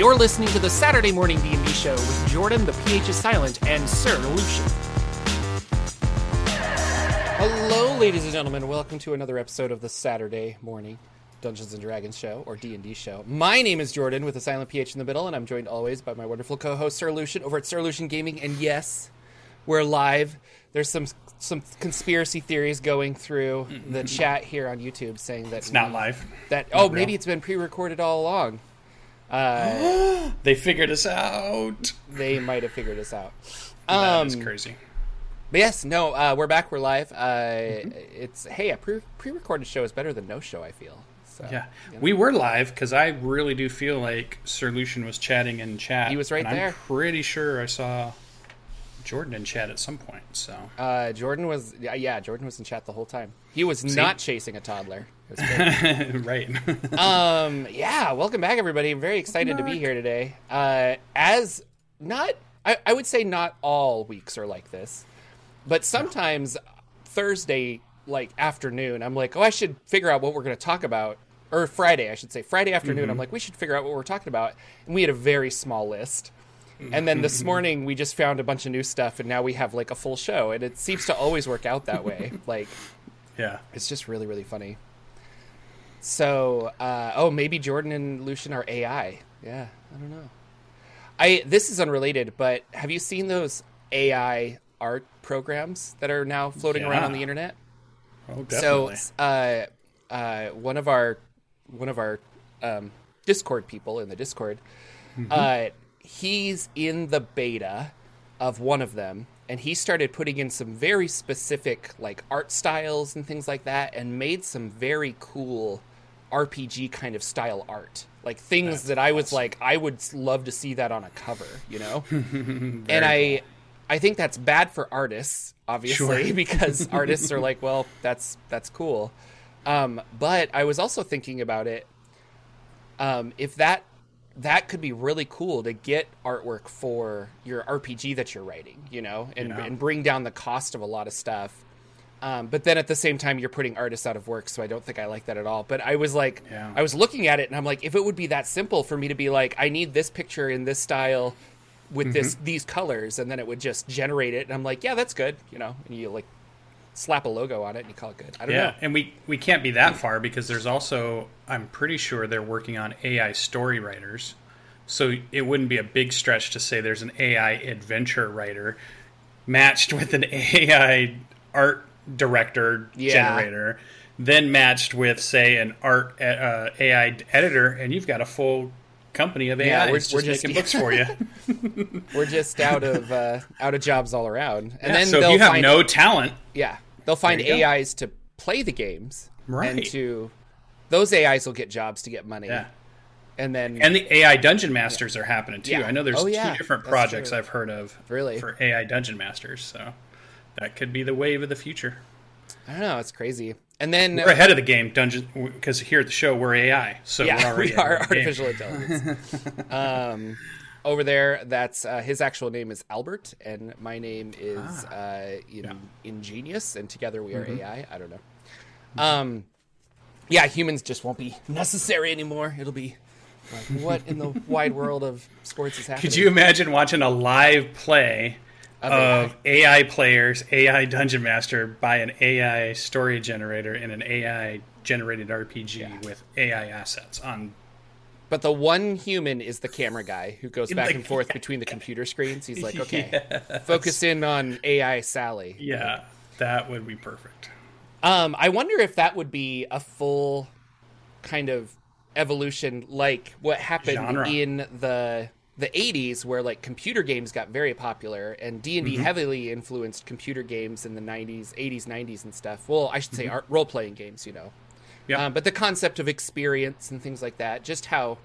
You're listening to the Saturday Morning D&D Show with Jordan, the PH is silent, and Sir Lucien. Hello, ladies and gentlemen. Welcome to another episode of the Saturday Morning Dungeons and Dragons Show, or D&D Show. My name is Jordan, with a silent PH in the middle, and I'm joined always by my wonderful co-host, Sir Lucien, over at Sir Lucien Gaming. And yes, we're live. There's some some conspiracy theories going through the mm-hmm. chat here on YouTube saying that It's not we- live. That oh, maybe it's been pre-recorded all along. They figured us out. They might have figured us out. That is Um, crazy. But yes, no, uh, we're back. We're live. Uh, Mm-hmm. It's hey, a pre pre-recorded show is better than no show. I feel. So, Yeah, we were live because I really do feel like Sir Lucien was chatting in chat. He was right and there. I'm pretty sure I saw Jordan in chat at some point. So Uh, Jordan was yeah, yeah, Jordan was in chat the whole time. He was not chasing a toddler. It was great. right, um, yeah, welcome back, everybody. I'm very excited to be here today. Uh, as not, I, I would say not all weeks are like this, but sometimes Thursday, like afternoon, I'm like, oh, I should figure out what we're going to talk about. Or Friday, I should say. Friday afternoon, I'm like, we should figure out what we're talking about. And we had a very small list. And then this morning, we just found a bunch of new stuff, and now we have like a full show. And it seems to always work out that way. like, yeah. it's just really, really funny. So, uh, oh, maybe Jordan and Lucien are AI. Yeah, I don't know. I this is unrelated, but have you seen those AI art programs that are now floating around on the internet? Oh, definitely. So, uh, uh, one of our one of our um, Discord people in the Discord, uh, he's in the beta of one of them, and he started putting in some very specific like art styles and things like that, and made some very cool RPG kind of style art, like things That's that I was awesome. like, I would love to see that on a cover, you know. and I, I think that's bad for artists, obviously, Sure. because artists are like, well, that's that's cool. Um, but I was also thinking about it. Um, if that that could be really cool to get artwork for your RPG that you're writing, you know, and, Yeah. and bring down the cost of a lot of stuff. Um, but then at the same time, you're putting artists out of work, so I don't think I like that at all. But I was like, Yeah. I was looking at it, and I'm like, if it would be that simple for me to be like, I need this picture in this style with this Mm-hmm. these colors, and then it would just generate it, and I'm like, yeah, that's good, you know, and you like slap a logo on it and you call it good. I don't Yeah, know. and we we can't be that far because there's also I'm pretty sure they're working on AI story writers. So it wouldn't be a big stretch to say there's an AI adventure writer matched with an AI art director Yeah. generator, then matched with say an art uh, AI editor, and you've got a full company of Yeah, AI we're- just, we're just- making books for you. We're just out of uh, out of jobs all around, and then so if you have find no talent, yeah they'll find you go. AIs to play the games, right? and to those AIs will get jobs to get money, yeah. and then And the AI dungeon masters are happening too. Yeah. I know there's Oh, yeah. two different That's projects true. I've heard of Really? for AI dungeon masters. So that could be the wave of the future. I don't know, it's crazy. And then We're ahead of the game, dungeon, because here at the show we're AI. So we're yeah, already we are ahead of the game. artificial intelligence. um, over there, that's uh, his actual name is Albert, and my name is Ah. uh, in, Ingenious, and together we are Mm-hmm. AI. I don't know. Um, yeah, humans just won't be necessary anymore. It'll be like, what in the wide world of sports is happening? Could you imagine watching a live play Of of AI players, AI dungeon master by an AI story generator in an AI generated RPG with AI assets on But the one human is the camera guy who goes back Like- and forth between the computer screens. He's like, okay, focus in on AI Sally. yeah, that would be perfect. Um, I wonder if that would be a full kind of evolution, like what happened Genre. in the the 80s, where like computer games got very popular, and D and D heavily influenced computer games in the 90s, 80s, 90s, and stuff. Well, I should say art role playing games, you know. Yeah. Um, but the concept of experience and things like that, just how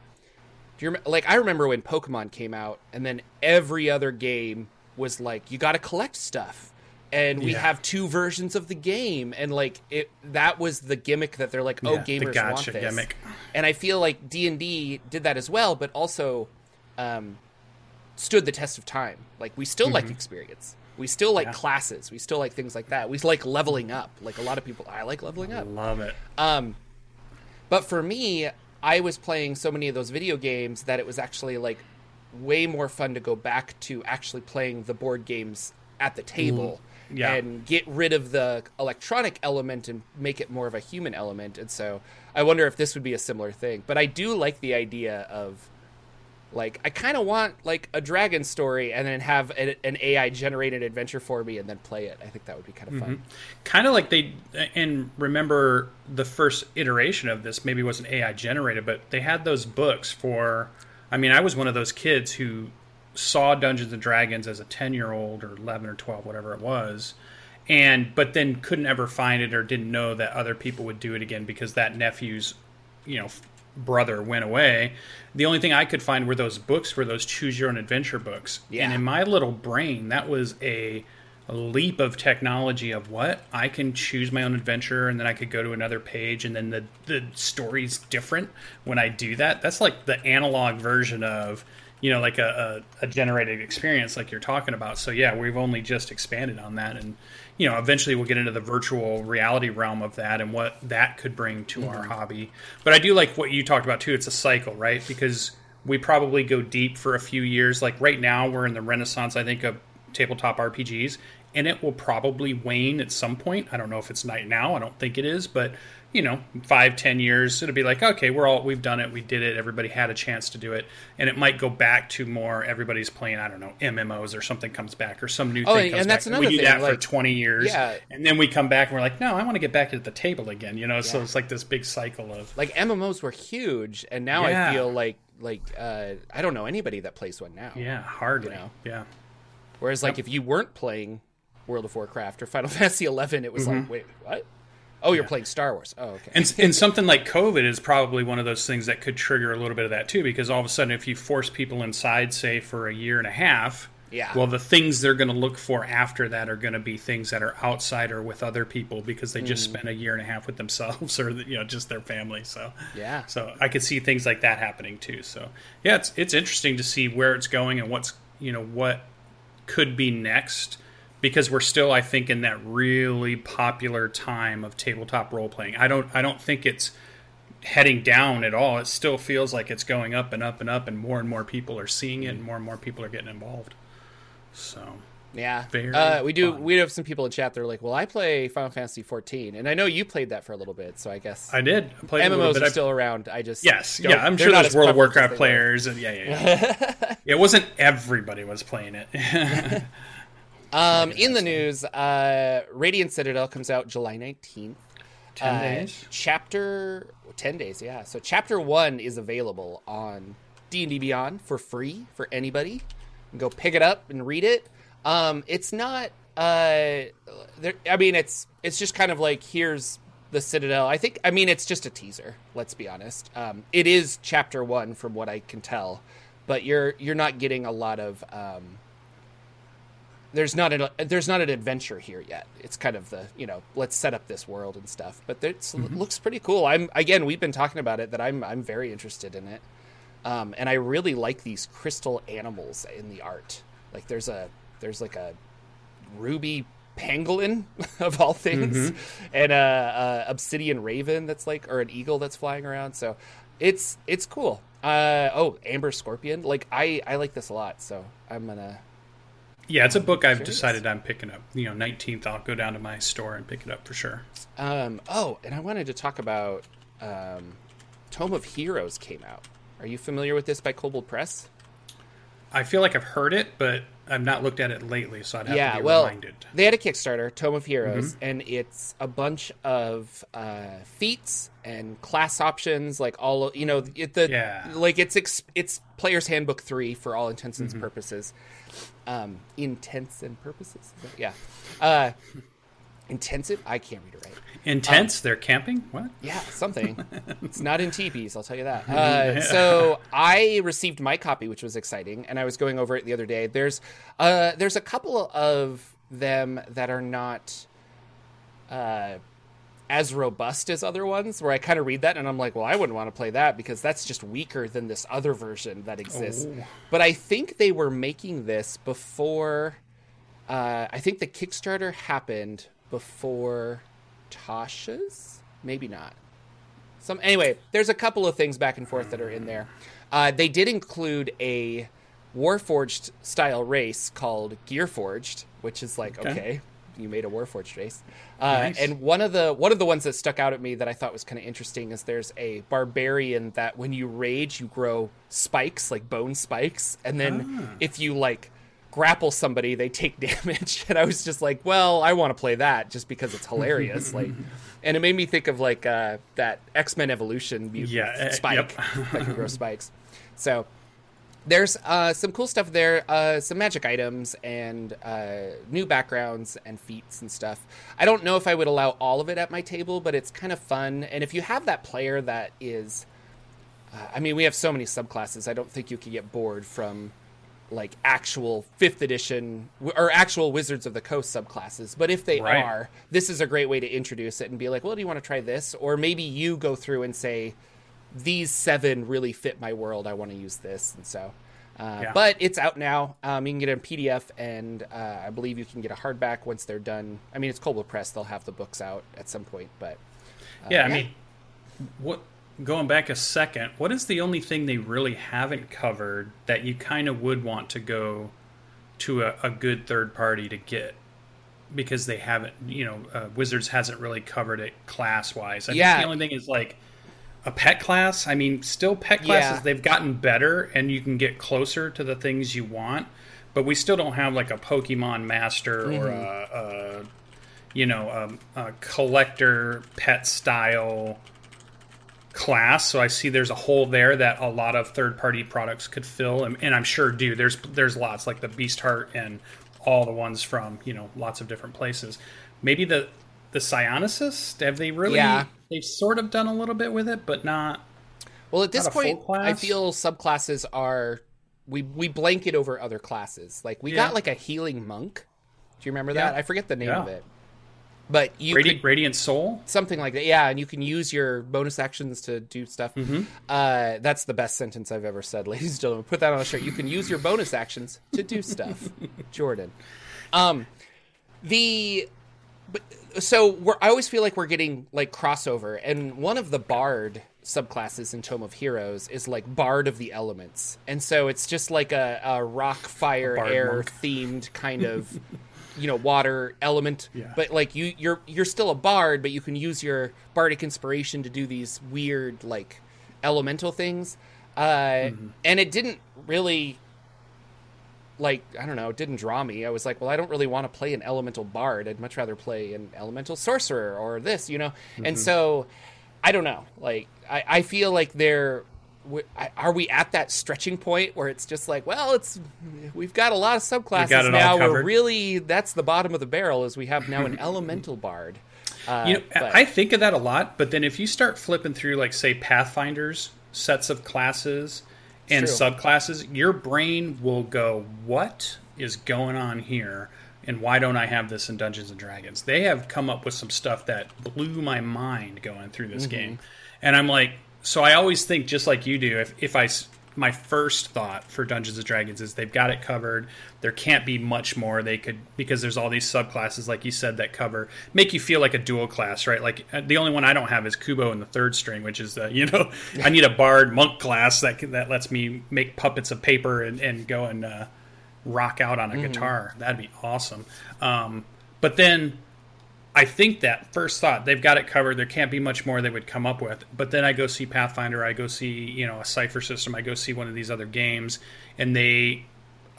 do you rem- like? I remember when Pokemon came out, and then every other game was like, you got to collect stuff, and we Yeah. have two versions of the game, and like it. That was the gimmick that they're like, oh, Yeah, the gamers want gotcha this. gimmick. And I feel like D and D did that as well, but also um, stood the test of time. Like we still like experience. We still like Mm-hmm. Yeah. classes. We still like things like that. We like leveling up. Like a lot of people, I like leveling up. I love it. Um, but for me, I was playing so many of those video games that it was actually like way more fun to go back to actually playing the board games at the table Mm-hmm. Yeah. and get rid of the electronic element and make it more of a human element. And so I wonder if this would be a similar thing. But I do like the idea of like I kind of want like a dragon story and then have a, an AI generated adventure for me and then play it. I think that would be kind of fun. Mm-hmm. kind of like they and remember the first iteration of this maybe wasn't AI generated, but they had those books for. I mean, I was one of those kids who saw Dungeons and Dragons as a ten year old or eleven or twelve, whatever it was, and but then couldn't ever find it or didn't know that other people would do it again because that nephew's, you know. Brother went away. The only thing I could find were those books, were those choose your own adventure books. Yeah. And in my little brain, that was a leap of technology of what I can choose my own adventure and then I could go to another page and then the the story's different when I do that. That's like the analog version of you know like a, a, a generated experience like you're talking about. So yeah, we've only just expanded on that and you know eventually we'll get into the virtual reality realm of that and what that could bring to our mm-hmm. hobby. But I do like what you talked about too. It's a cycle, right? Because we probably go deep for a few years. Like right now, we're in the renaissance, I think, of tabletop RPGs, and it will probably wane at some point. I don't know if it's night now. I don't think it is, but you know, five, ten years, it'll be like, okay, we're all we've done it, we did it, everybody had a chance to do it, and it might go back to more everybody's playing. I don't know, MMOs or something comes back or some new Oh, thing and comes that's back. another we do thing, that for twenty years, Yeah. and then we come back and we're like, no, I want to get back at the table again. You know, so it's like this big cycle of Like MMOs were huge, and now Yeah. I feel like like uh, I don't know anybody that plays one now. yeah, hardly, know. yeah. Whereas like if you weren't playing World of Warcraft or Final Fantasy Eleven, it was like, wait, what? Oh, you're playing Star Wars. Oh, okay. And, and something like COVID is probably one of those things that could trigger a little bit of that too, because all of a sudden, if you force people inside, say for a year and a half, Yeah. well, the things they're going to look for after that are going to be things that are outside or with other people because they just mm. spent a year and a half with themselves or you know just their family. So Yeah. so I could see things like that happening too. So yeah, it's it's interesting to see where it's going and what's you know what could be next because we're still I think in that really popular time of tabletop role playing. I don't I don't think it's heading down at all. It still feels like it's going up and up and up and more and more people are seeing it and more and more people are getting involved. So yeah. Uh, we do. fun. We have some people in chat. They're like, "Well, I play Final Fantasy 14, and I know you played that for a little bit, so I guess I did I played a little MMOs are still around. I just Yes, yeah, I'm sure there's World of Warcraft players, and yeah, yeah, yeah. it wasn't everybody was playing it. Um, in the news, uh, Radiant Citadel comes out July 19th. Ten Uh, days. Chapter 10 days, yeah. So chapter 1 is available on D&D Beyond for free for anybody. Go pick it up and read it. Um, it's not uh there I mean it's it's just kind of like here's the Citadel. I think I mean it's just a teaser, let's be honest. Um, it is chapter 1 from what I can tell, but you're you're not getting a lot of um there's not an there's not an adventure here yet. It's kind of the you know let's set up this world and stuff. But it looks pretty cool. I'm again we've been talking about it that I'm I'm very interested in it, um, and I really like these crystal animals in the art. Like there's a there's like a ruby pangolin of all things, and a, a obsidian raven that's like or an eagle that's flying around. So it's it's cool. Uh, oh, amber scorpion. Like I I like this a lot. So I'm gonna yeah, it's a book I've Curious. decided I'm picking up. You know, 19th, I'll go down to my store and pick it up for sure. Um, oh, and I wanted to talk about um, Tome of Heroes came out. Are you familiar with this by Kobold Press? I feel like I've heard it, but I've not looked at it lately, so I'd have yeah, to be well, reminded. they had a Kickstarter, Tome of Heroes, and it's a bunch of uh, feats and class options, like all you know, it, the Yeah. like it's ex- it's Player's Handbook three for all intents and purposes. Um, intents and purposes, that- yeah. Uh, intensive. I can't read it right. Intense? They're camping? What? Yeah, something. it's not in teepees, I'll tell you that. Uh, so I received my copy, which was exciting, and I was going over it the other day. There's uh, there's a couple of them that are not uh, as robust as other ones, where I kind of read that and I'm like, well, I wouldn't want to play that because that's just weaker than this other version that exists. Oh. But I think they were making this before. Uh, I think the Kickstarter happened before Tasha's. Maybe not. some anyway. There's a couple of things back and forth that are in there. Uh, they did include a Warforged style race called Gearforged, which is like okay, Okay. You made a Warforged race. Uh, Nice. And one of the one of the ones that stuck out at me that I thought was kind of interesting is there's a barbarian that when you rage you grow spikes like bone spikes, and then Ah. if you like grapple somebody they take damage and i was just like well i want to play that just because it's hilarious like and it made me think of like uh that x-men evolution mutant Yeah, uh, spike yep. that can grow spikes so there's uh, some cool stuff there, uh, some magic items and uh, new backgrounds and feats and stuff. I don't know if I would allow all of it at my table, but it's kind of fun. And if you have that player that is, uh, I mean, we have so many subclasses. I don't think you could get bored from like actual fifth edition or actual Wizards of the Coast subclasses. But if they Right. are, this is a great way to introduce it and be like, well, do you want to try this? Or maybe you go through and say, these seven really fit my world. I want to use this, and so. Uh, Yeah. But it's out now. Um, you can get it in PDF, and uh, I believe you can get a hardback once they're done. I mean, it's Kobold Press; they'll have the books out at some point. But yeah, I yeah. mean, what? Going back a second, what is the only thing they really haven't covered that you kind of would want to go to a, a good third party to get? Because they haven't, you know, uh, Wizards hasn't really covered it class wise. I Yeah. think the only thing is like a pet class. I mean, still pet classes, Yeah. they've gotten better and you can get closer to the things you want, but we still don't have like a Pokemon master or Mm-hmm. a, a you know, um, a collector pet style class. So I see there's a hole there that a lot of third party products could fill, and, and I'm sure do. There's there's lots like the Beast Heart and all the ones from you know lots of different places. Maybe the the Psionicist have they really? Yeah. They've sort of done a little bit with it, but not. well, at this Not a full point, I feel subclasses are we we blanket over other classes. Like we Yeah. got like a healing monk. Do you remember that? I forget the name Yeah. of it. But you Radi- could Radiant Soul. something like that yeah and you can use your bonus actions to do stuff Mm-hmm. uh, that's the best sentence i've ever said ladies and gentlemen put that on a shirt you can use your bonus actions to do stuff jordan um the but so we're i always feel like we're getting like crossover and one of the bard subclasses in tome of heroes is like bard of the elements and so it's just like a, a rock fire Bard air monk. themed kind of you know water element Yeah. but like you you're you're still a bard but you can use your bardic inspiration to do these weird like elemental things uh Mm-hmm. and it didn't really like i don't know it didn't draw me. I was like well i don't really want to play an elemental bard. I'd much rather play an elemental sorcerer or this you know? Mm-hmm. and so i don't know. Like i, I feel like they're are we at that stretching point where it's just like well it's we've got a lot of subclasses now. We're really that's the bottom of the barrel is we have now an elemental bard. Uh, You know, but- I think of that a lot, but then if you start flipping through, like, say, Pathfinders, sets of classes and True. subclasses, your brain will go, What is going on here? And why don't I have this in Dungeons and Dragons? They have come up with some stuff that blew my mind going through this mm-hmm. game. And I'm like, so I always think, just like you do, if, if I. My first thought for Dungeons and Dragons is they've got it covered. There can't be much more they could because there's all these subclasses, like you said, that cover make you feel like a dual class, right? Like uh, the only one I don't have is Kubo in the third string, which is the you know I need a bard monk class that that lets me make puppets of paper and, and go and uh, rock out on a guitar. That'd be awesome. Um, but then I think that first thought they've got it covered. There can't be much more they would come up with. But then I go see Pathfinder. I go see you know a Cypher system. I go see one of these other games, and they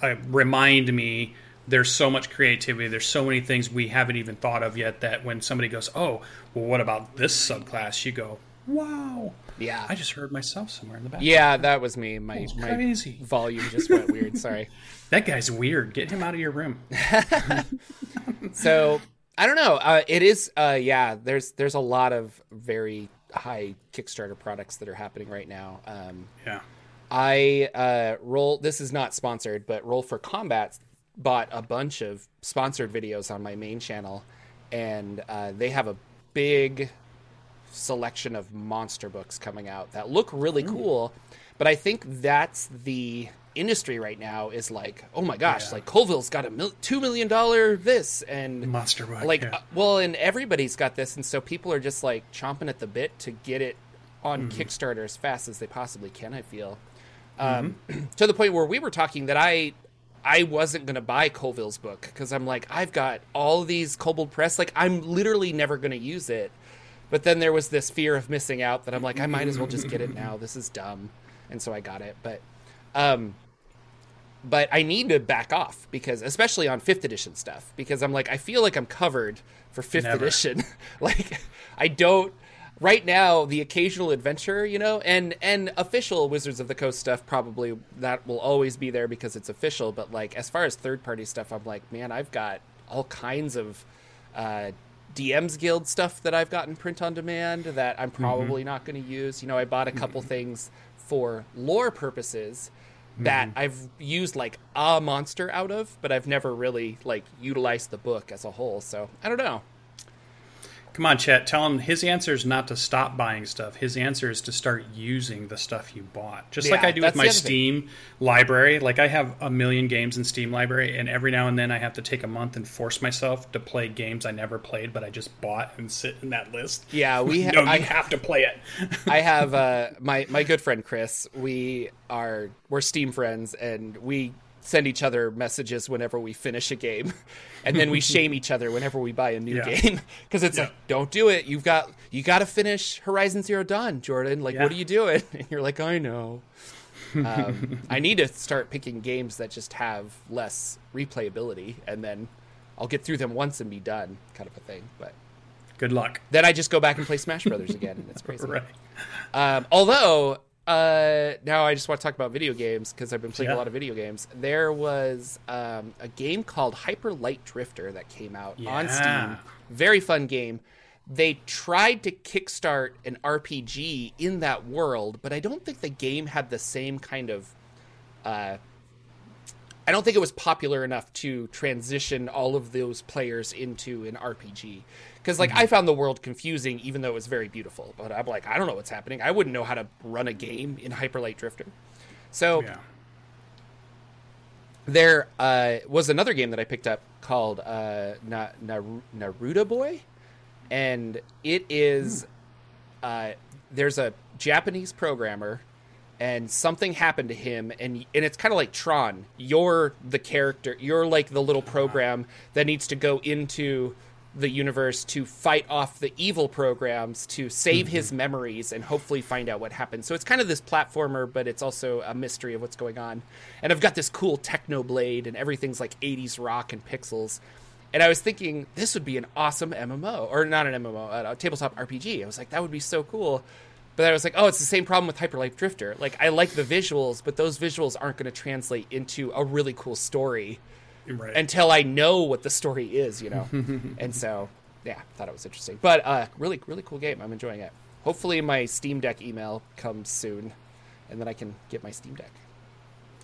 uh, remind me there's so much creativity. There's so many things we haven't even thought of yet. That when somebody goes, "Oh, well, what about this subclass?" You go, "Wow." yeah I just heard myself somewhere in the back. yeah that was me my, my crazy. volume just went weird sorry That guy's weird. Get him out of your room. so I don't know. Uh, it is, uh, yeah. There's there's a lot of very high Kickstarter products that are happening right now. Um, Yeah. I uh, roll. This is not sponsored, but Roll for Combat bought a bunch of sponsored videos on my main channel, and uh, they have a big selection of monster books coming out that look really cool. But I think that's the industry right now is like, oh my gosh, Yeah. like Colville's got a mil- two million dollar this and Monster book. like yeah. uh, well and everybody's got this and so people are just like chomping at the bit to get it on Kickstarter as fast as they possibly can. I feel um, to the point where we were talking that I I wasn't going to buy Colville's book because I'm like I've got all these Kobold Press, like I'm literally never going to use it. But then there was this fear of missing out that I'm like I might as well just get it now. This is dumb, and so I got it. But um, but I need to back off because, especially on fifth edition stuff, because I'm like, I feel like I'm covered for fifth Never. edition. like, I don't. Right now, the occasional adventure, you know, and and official Wizards of the Coast stuff probably that will always be there because it's official. But like, as far as third party stuff, I'm like, man, I've got all kinds of uh, DM's Guild stuff that I've gotten print on demand that I'm probably not going to use. You know, I bought a couple things for lore purposes that mm-hmm. I've used like a monster out of, but I've never really like utilized the book as a whole. So I don't know. Come on, Chet. Tell him his answer is not to stop buying stuff. His answer is to start using the stuff you bought. Just like I do with my other thing. Steam library. Like I have a million games in Steam library, and every now and then I have to take a month and force myself to play games I never played, but I just bought and sit in that list. Yeah, we ha- no, I- have to play it. I have uh, my my good friend Chris. We are we're Steam friends, and we send each other messages whenever we finish a game, and then we shame each other whenever we buy a new Yeah. game because it's Yeah. like, don't do it. You've got you got to finish Horizon Zero Dawn, Jordan. Like, Yeah. what are you doing? And you're like, I know. um, I need to start picking games that just have less replayability, and then I'll get through them once and be done, kind of a thing. But Good luck. then I just go back and play Smash Brothers again, and it's crazy. Right. Um, although uh, now I just want to talk about video games because I've been playing Yeah. a lot of video games. There was um, a game called Hyper Light Drifter that came out on Steam. Very fun game. They tried to kickstart an RPG in that world, but I don't think the game had the same kind of. Uh, I don't think it was popular enough to transition all of those players into an RPG. Because like I found the world confusing, even though it was very beautiful. But I'm like, I don't know what's happening. I wouldn't know how to run a game in Hyper Light Drifter. So Yeah. there uh, was another game that I picked up called uh, Na- Naru- Narita Boy, and it is uh, there's a Japanese programmer, and something happened to him, and and it's kind of like Tron. You're the character. You're like the little program that needs to go into the universe to fight off the evil programs to save his mm-hmm. memories and hopefully find out what happened. So it's kind of this platformer, but it's also a mystery of what's going on. And I've got this cool techno blade, and everything's like 80s rock and pixels. And I was thinking this would be an awesome MMO, or not an MMO, a tabletop RPG. I was like, that would be so cool. But I was like, oh, it's the same problem with Hyper Light Drifter. Like, I like the visuals, but those visuals aren't going to translate into a really cool story Right. until I know what the story is, you know. and so, yeah, thought it was interesting. But uh, really, really cool game. I'm enjoying it. Hopefully, my Steam Deck email comes soon, and then I can get my Steam Deck.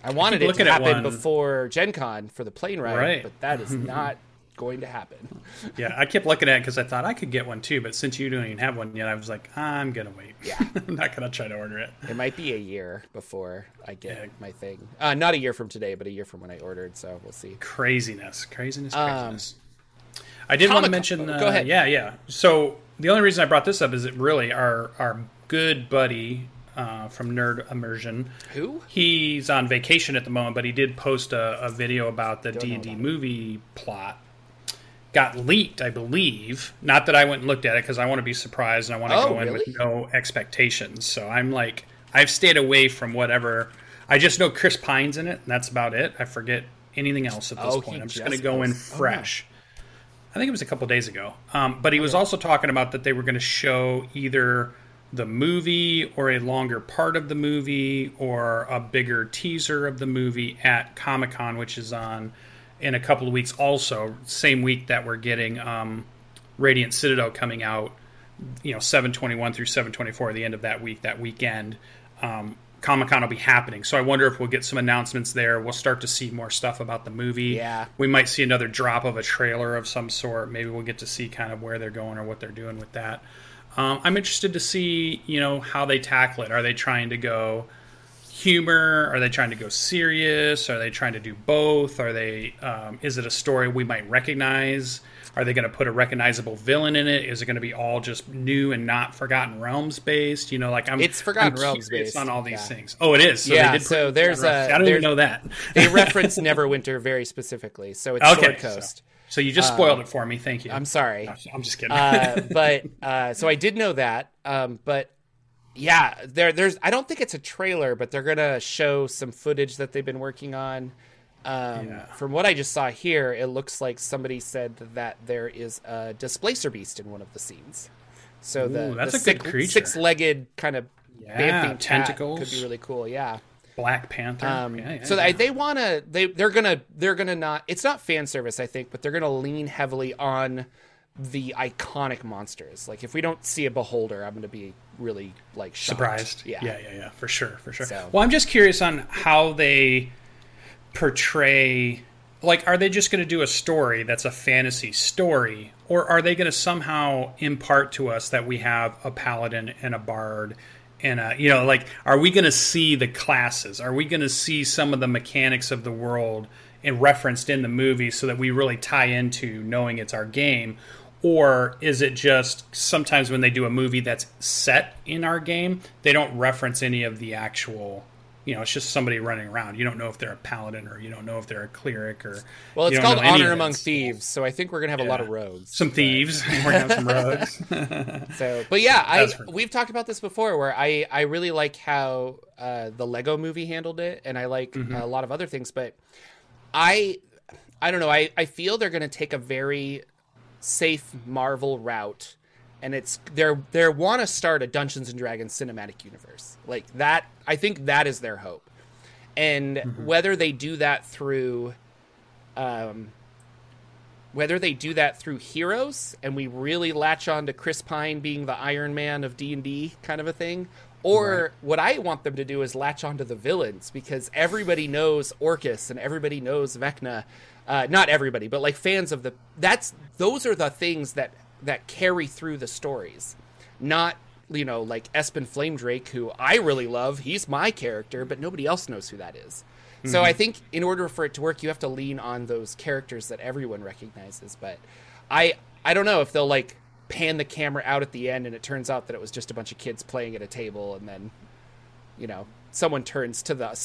I wanted it to happen before Gen Con for the plane ride, Right. but that is not going to happen. Yeah, I kept looking at it because I thought I could get one too, but since you don't even have one yet, I was like, I'm gonna wait. Yeah. I'm not gonna try to order it. It might be a year before I get Yeah. my thing. Uh, not a year from today, but a year from when I ordered. So we'll see. Craziness, craziness, Um, craziness. I did want to mention. Uh, go ahead. Yeah, yeah. So the only reason I brought this up is that really our our good buddy uh, from Nerd Immersion. Who? He's on vacation at the moment, but he did post a, a video about the D and D movie plot. Got leaked, I believe. Not that I went and looked at it because I want to be surprised and I want to Oh, go in with no expectations. So I'm like, I've stayed away from whatever. I just know Chris Pine's in it, and that's about it. I forget anything else at this Oh, point. I'm just just going to go in oh, fresh. I think it was a couple days ago. Um, but he was also talking about that they were going to show either the movie or a longer part of the movie or a bigger teaser of the movie at Comic Con, which is on in a couple of weeks. Also, same week that we're getting um, Radiant Citadel coming out. You know, seven twenty one through seven twenty four. The end of that week, that weekend. Um, Comic Con will be happening. So I wonder if we'll get some announcements there. We'll start to see more stuff about the movie. Yeah. We might see another drop of a trailer of some sort. Maybe we'll get to see kind of where they're going or what they're doing with that. Um, I'm interested to see, you know, how they tackle it. Are they trying to go humor? Are they trying to go serious? Are they trying to do both? Are they? Um, is it a story we might recognize? Are they going to put a recognizable villain in it? Is it going to be all just new and not Forgotten Realms based? You know, like I'm. It's Forgotten I'm Realms based on all these yeah. things. Oh, it is. So yeah. They did so there's Forgotten Realms. a. I don't even know that. they reference Neverwinter very specifically, so it's okay. Sword Coast. So, so you just spoiled it for me. Thank you. I'm sorry. I'm just kidding. uh, but uh, so I did know that. Um, but yeah, there, there's. I don't think it's a trailer, but they're gonna show some footage that they've been working on. Um, Yeah. From what I just saw here, it looks like somebody said that there is a displacer beast in one of the scenes. So the, Ooh, that's the a good creature. six-legged kind of Yeah, tentacles. could be really cool. Yeah. Black Panther. Um, Yeah, yeah, so yeah. they, they want to they they're gonna they're gonna not it's not fan service I think, but they're gonna lean heavily on the iconic monsters. Like if we don't see a beholder, I'm gonna be really like shocked. surprised. Yeah. yeah, yeah, yeah, for sure, for sure. So- Well, I'm just curious on how they portray. Like, are they just going to do a story that's a fantasy story, or are they going to somehow impart to us that we have a paladin and a bard? And a, you know, like, are we going to see the classes? Are we going to see some of the mechanics of the world and referenced in the movie so that we really tie into knowing it's our game? Or is it just sometimes when they do a movie that's set in our game, they don't reference any of the actual, you know, it's just somebody running around. You don't know if they're a paladin or you don't know if they're a cleric or. Well, it's called Honor Among. Thieves, so I think we're gonna have a lot of rogues. Some thieves. We're gonna have some rogues. So, but yeah, I we've talked about this before, where I I really like how uh, the Lego Movie handled it, and I like Mm-hmm. a lot of other things, but I I don't know. I I feel they're gonna take a very safe Marvel route, and it's they're they want to start a Dungeons and Dragons cinematic universe like that. I think that is their hope, and Mm-hmm. whether they do that through, um, whether they do that through heroes and we really latch on to Chris Pine being the Iron Man of D and D kind of a thing, or Right. what I want them to do is latch on to the villains because everybody knows Orcus and everybody knows Vecna. Uh, not everybody, but like fans of the that's those are the things that that carry through the stories, not you know like Espen Flame Drake, who I really love. He's my character, but nobody else knows who that is. So I think in order for it to work, you have to lean on those characters that everyone recognizes. But I I don't know if they'll like pan the camera out at the end and it turns out that it was just a bunch of kids playing at a table and then you know someone turns to the,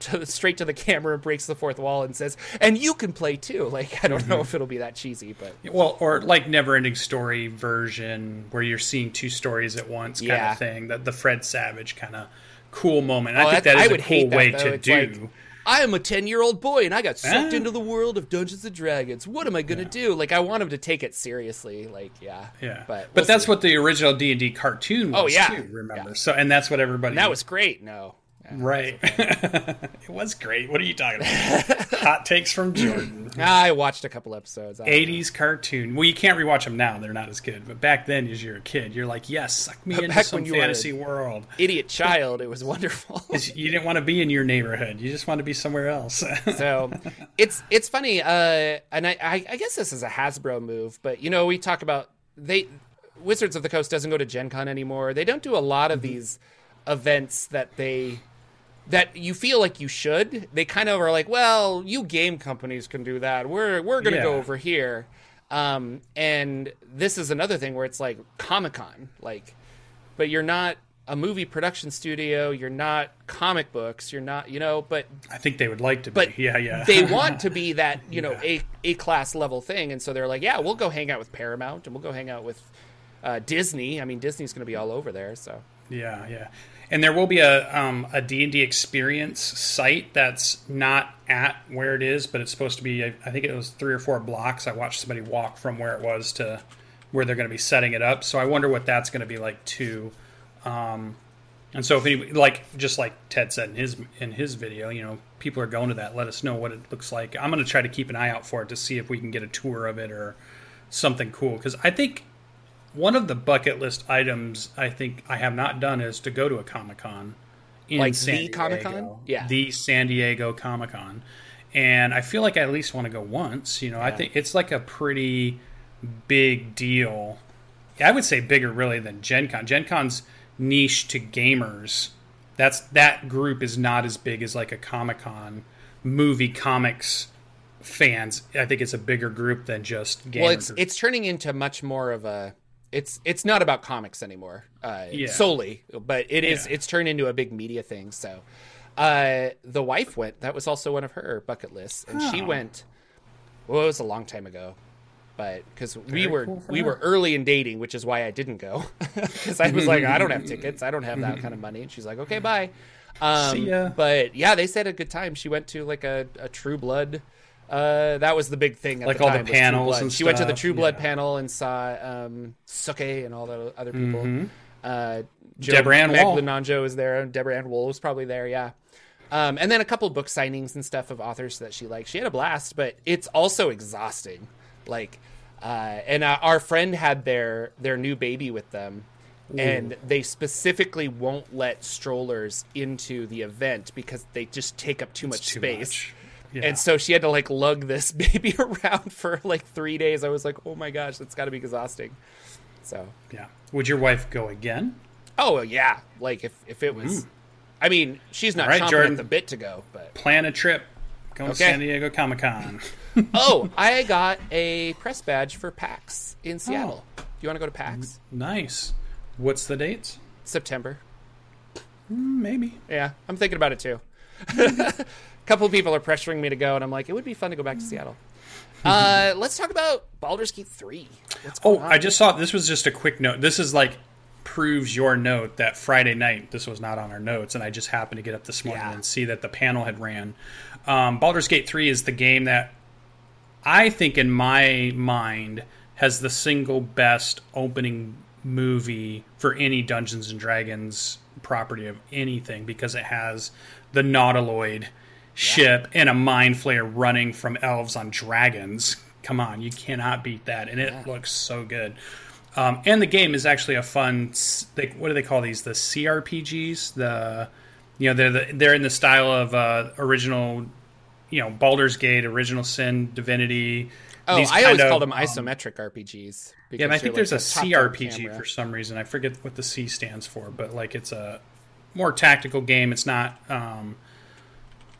to the straight to the camera and breaks the fourth wall and says and you can play too like i don't know if it'll be that cheesy but well, or like never ending story version where you're seeing two stories at once kind Yeah. of thing. That the Fred Savage kind of cool moment. Oh, I think that- is I a would cool hate that, way though. to It's do. like, I am a 10 year old boy and I got sucked Ah. into the world of Dungeons and Dragons. What am I going to do? Like, I want him to take it seriously. Like, yeah. Yeah, But, but we'll that's see. what the original D and D cartoon was Oh, yeah. too. Remember? Yeah. So, and that's what everybody. And that was great. No. Right. it was great. What are you talking about? Hot takes from Jordan. I watched a couple episodes. I 80s cartoon. Well, you can't rewatch them now; they're not as good. But back then, as you're a kid, you're like, "Yes, suck me into Back some when you were a- fantasy world." Idiot child. It was wonderful. You didn't want to be in your neighborhood; you just want to be somewhere else. so it's it's funny uh and I, I i guess this is a hasbro move but you know we talk about they wizards of the coast doesn't go to gen con anymore they don't do a lot of these events that they that you feel like you should they kind of are like well you game companies can do that we're we're gonna go over here um and this is another thing where it's like comic-con like but you're not a movie production studio you're not comic books you're not you know but I think they would like to be. but yeah, yeah. they want to be that you know a a class level thing, and so they're like, yeah, we'll go hang out with Paramount and we'll go hang out with uh, Disney. I mean, Disney's going to be all over there, so Yeah, yeah. And there will be a um, a D&D experience site that's not at where it is, but it's supposed to be I think it was 3 or 4 blocks. I watched somebody walk from where it was to where they're going to be setting it up. So I wonder what that's going to be like too. Um, and so if any like just like Ted said in his in his video, you know, people are going to that, let us know what it looks like. I'm going to try to keep an eye out for it to see if we can get a tour of it or something cool cuz I think one of the bucket list items I think I have not done is to go to a Comic Con Like San the Comic-Con? Yeah. the San Diego Comic Con, and I feel like I at least want to go once. You know, I think it's like a pretty big deal. I would say bigger really than Gen Con. Gen Con's niche to gamers That's that group is not as big as like a Comic Con movie comics fans. I think it's a bigger group than just gamers. well, it's group. it's turning into much more of a. It's it's not about comics anymore, uh, Yeah. solely, but it is. Yeah. It's turned into a big media thing. So, uh, the wife went. That was also one of her bucket lists, and she Oh. went. Well, it was a long time ago, but because we were cool we her. were early in dating, which is why I didn't go because I was like, I don't have tickets, I don't have that kind of money, and she's like, okay, bye. Um, See ya. But yeah, they said a good time. She went to like a, a True Blood. Uh, that was the big thing. At Like the all the time, True panels and She went to the True Blood yeah. panel and saw um, Sookie and all the other people. Uh, Joe, Deborah Ann Meg Wall. Lananjo was there, and Deborah Ann Woll was probably there. Yeah. Um, and then a couple book signings and stuff of authors that she liked. She had a blast, but it's also exhausting. Like, uh, and uh, our friend had their their new baby with them, and they specifically won't let strollers into the event because they just take up too much space. much. Yeah. And so she had to like lug this baby around for like three days. I was like, oh my gosh, that's got to be exhausting. So, yeah. Would your wife go again? oh yeah, like if if it was, I mean, she's not All right, chomping Jordan. at the bit to go, but Plan a trip. Going to San Diego Comic Con. oh, I got a press badge for PAX in Seattle. Do you want to go to PAX? nice. What's the dates? September. Mm, Maybe. Yeah, I'm thinking about it too. A couple of people are pressuring me to go, and I'm like, it would be fun to go back to Seattle. Uh, let's talk about Baldur's Gate 3. Oh, on? I just saw this was just a quick note. This is like proves your note that Friday night this was not on our notes, and I just happened to get up this morning Yeah. and see that the panel had ran. Um, Baldur's Gate three is the game that I think, in my mind, has the single best opening movie for any Dungeons and Dragons property of anything because it has the Nautiloid ship and a mind flayer running from elves on dragons. Come on, you cannot beat that, and it looks so good. Um, and the game is actually a fun. They, what do they call these? The CRPGs. The you know they're the, they're in the style of uh, original, you know, Baldur's Gate, Original Sin, Divinity. Oh, these I always of, called them um, isometric RPGs. yeah, and I think they're there's like a CRPG for some reason. I forget what the C stands for, but like it's a more tactical game. It's not, um,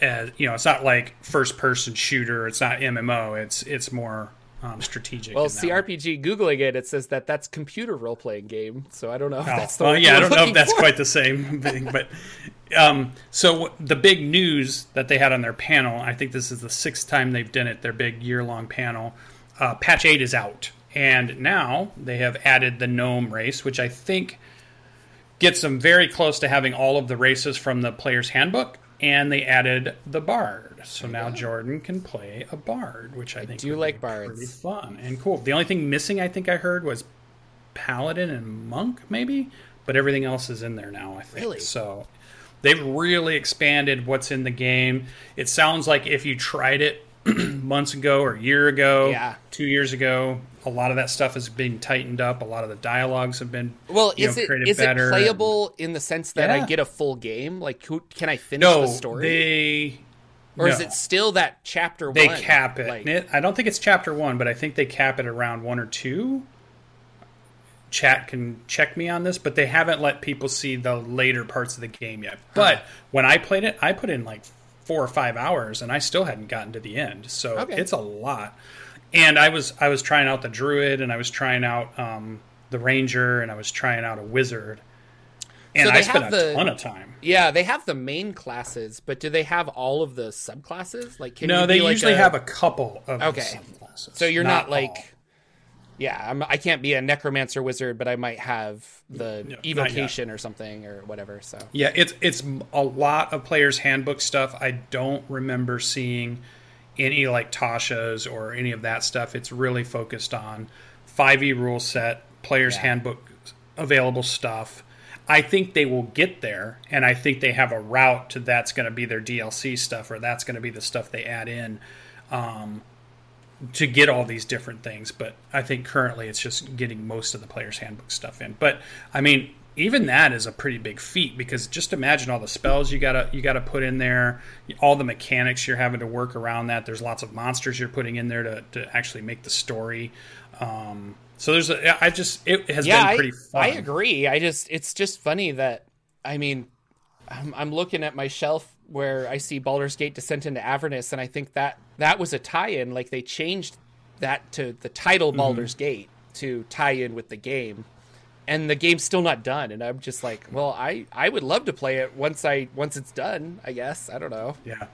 as, you know, it's not like first person shooter. It's not MMO. It's it's more um, strategic. Well, in that way. CRPG, googling it, it says that that's computer role playing game. So I don't know if Oh, that's the well, one yeah, I don't know if that's for. quite the same thing, but um, so the big news that they had on their panel, I think this is the sixth time they've done it. Their big year long panel. Uh, patch eight is out, and now they have added the gnome race, which I think gets them very close to having all of the races from the player's handbook. And they added the bard, so now Jordan can play a bard, which I, think do like bards. pretty fun and cool. The only thing missing, I think I heard, was paladin and monk maybe but everything else is in there now i think Really? so they've really expanded what's in the game it sounds like if you tried it months ago or a year ago Yeah. two years ago a lot of that stuff has been tightened up a lot of the dialogues have been Well, is know, it is it playable in the sense that I get a full game? Like, who, can I finish no the story, they or is it still that chapter one? they one? cap it. Like, It- I don't think it's chapter one, but I think they cap it around one or two. Chat can check me on this, but they haven't let people see the later parts of the game yet. But when I played it, I put in like four or five hours, and I still hadn't gotten to the end. So Okay. it's a lot. And I was I was trying out the druid, and I was trying out um, the ranger, and I was trying out a wizard. And So I spent have a ton of time. yeah, they have the main classes, but do they have all of the subclasses? Like, can No, you they be like usually a- have a couple of the Okay. subclasses. So you're not, like, all. yeah, I'm, I can't be a necromancer wizard, but I might have the not yet. evocation or something or whatever. So Yeah, it's it's a lot of players' handbook stuff. I don't remember seeing any like Tasha's or any of that stuff. It's really focused on 5e rule set, players' Yeah. handbook available stuff. I think they will get there, and I think they have a route to that's going to be their DLC stuff, or that's going to be the stuff they add in um, to get all these different things. But I think currently it's just getting most of the players' handbook stuff in. But I mean, even that is a pretty big feat because just imagine all the spells you gotta you gotta put in there, all the mechanics you're having to work around that. There's lots of monsters you're putting in there to, to actually make the story. Um, so there's a, I just it has yeah, been I, pretty fun. I agree. I just it's just funny that I mean, I'm, I'm looking at my shelf where I see Baldur's Gate Descent into Avernus, and I think that that was a tie-in. Like they changed that to the title Mm-hmm. Baldur's Gate to tie in with the game, and the game's still not done. And I'm just like, well, I I would love to play it once I once it's done. I guess I don't know. Yeah.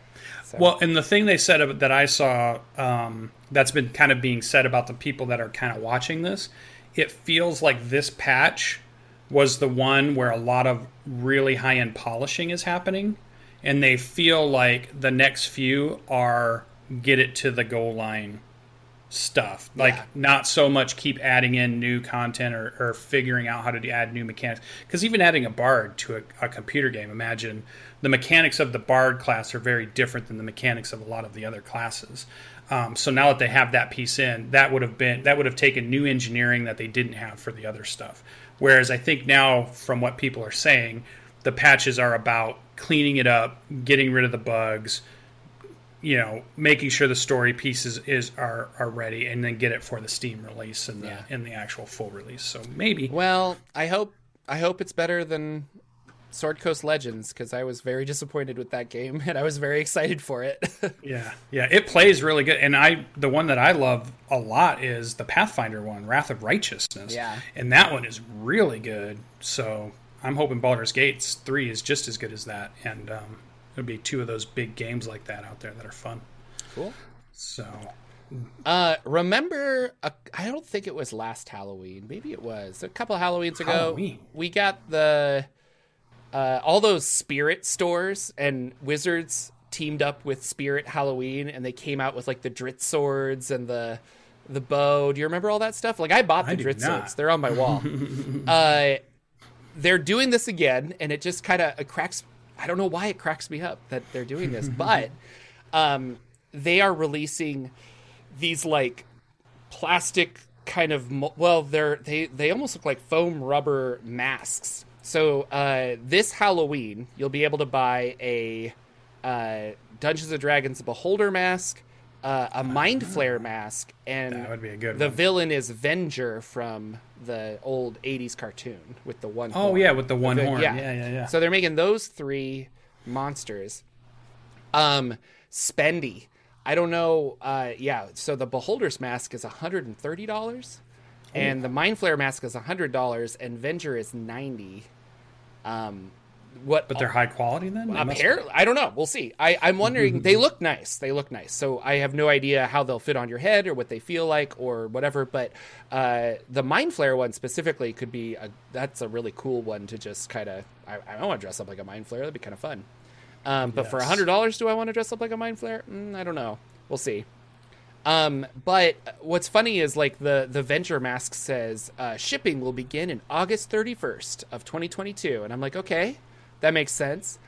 Well, and the thing they said that I saw um, that's been kind of being said about the people that are kind of watching this, it feels like this patch was the one where a lot of really high end polishing is happening, and they feel like the next few are get it to the goal line stuff. Like Yeah. not so much keep adding in new content or, or figuring out how to add new mechanics. Because even adding a bard to a, a computer game, imagine the mechanics of the bard class are very different than the mechanics of a lot of the other classes. Um, so now that they have that piece in, that would have been that would have taken new engineering that they didn't have for the other stuff. Whereas I think now, from what people are saying, the patches are about cleaning it up, getting rid of the bugs, you know, making sure the story pieces is are are ready, and then get it for the Steam release and the Yeah. and the actual full release. So maybe Well, I hope I hope it's better than Sword Coast Legends because I was very disappointed with that game and I was very excited for it. yeah, yeah, it plays really good. And I the one that I love a lot is the Pathfinder one, Wrath of Righteousness. Yeah. and that one is really good. So I'm hoping Baldur's Gates three is just as good as that, and um, there'll be two of those big games like that out there that are fun. cool. So Uh, remember, I I don't think it was last Halloween. Maybe it was a couple Halloweens ago. Halloween. We got the uh, all those spirit stores and wizards teamed up with Spirit Halloween, and they came out with like the Drizzt swords and the the bow. Do you remember all that stuff? Like I bought the I not. swords; they're on my wall. uh, they're doing this again, and it just kind of cracks. I don't know why it cracks me up that they're doing this, but um, they are releasing these like plastic kind of well they're they they almost look like foam rubber masks so uh this halloween you'll be able to buy a uh dungeons and dragons beholder mask uh, a mind flayer mask and That would be a good the one. villain is venger from the old 80s cartoon with the one oh horn. yeah, with the one The- horn. Yeah, yeah, yeah. So they're making those three monsters. Um, spendy. I don't know. Uh, yeah. So the Beholder's mask is hundred and thirty dollars, and the Mind Flayer mask is hundred dollars, and Venger is ninety. Um, what? but they're high quality then. They Apparently, I don't know. We'll see. I, I'm wondering. they look nice. They look nice. So I have no idea how they'll fit on your head or what they feel like or whatever. But uh, the Mind Flayer one specifically could be a, that's a really cool one to just kind of. I, I want to dress up like a Mind Flayer. That'd be kind of fun. Um, but for Yes. hundred dollars, do I want to dress up like a Mind Flayer? Mm, I don't know. We'll see. Um, but what's funny is like the the Venger mask says uh, shipping will begin in August 31st of 2022, and I'm like, okay, that makes sense.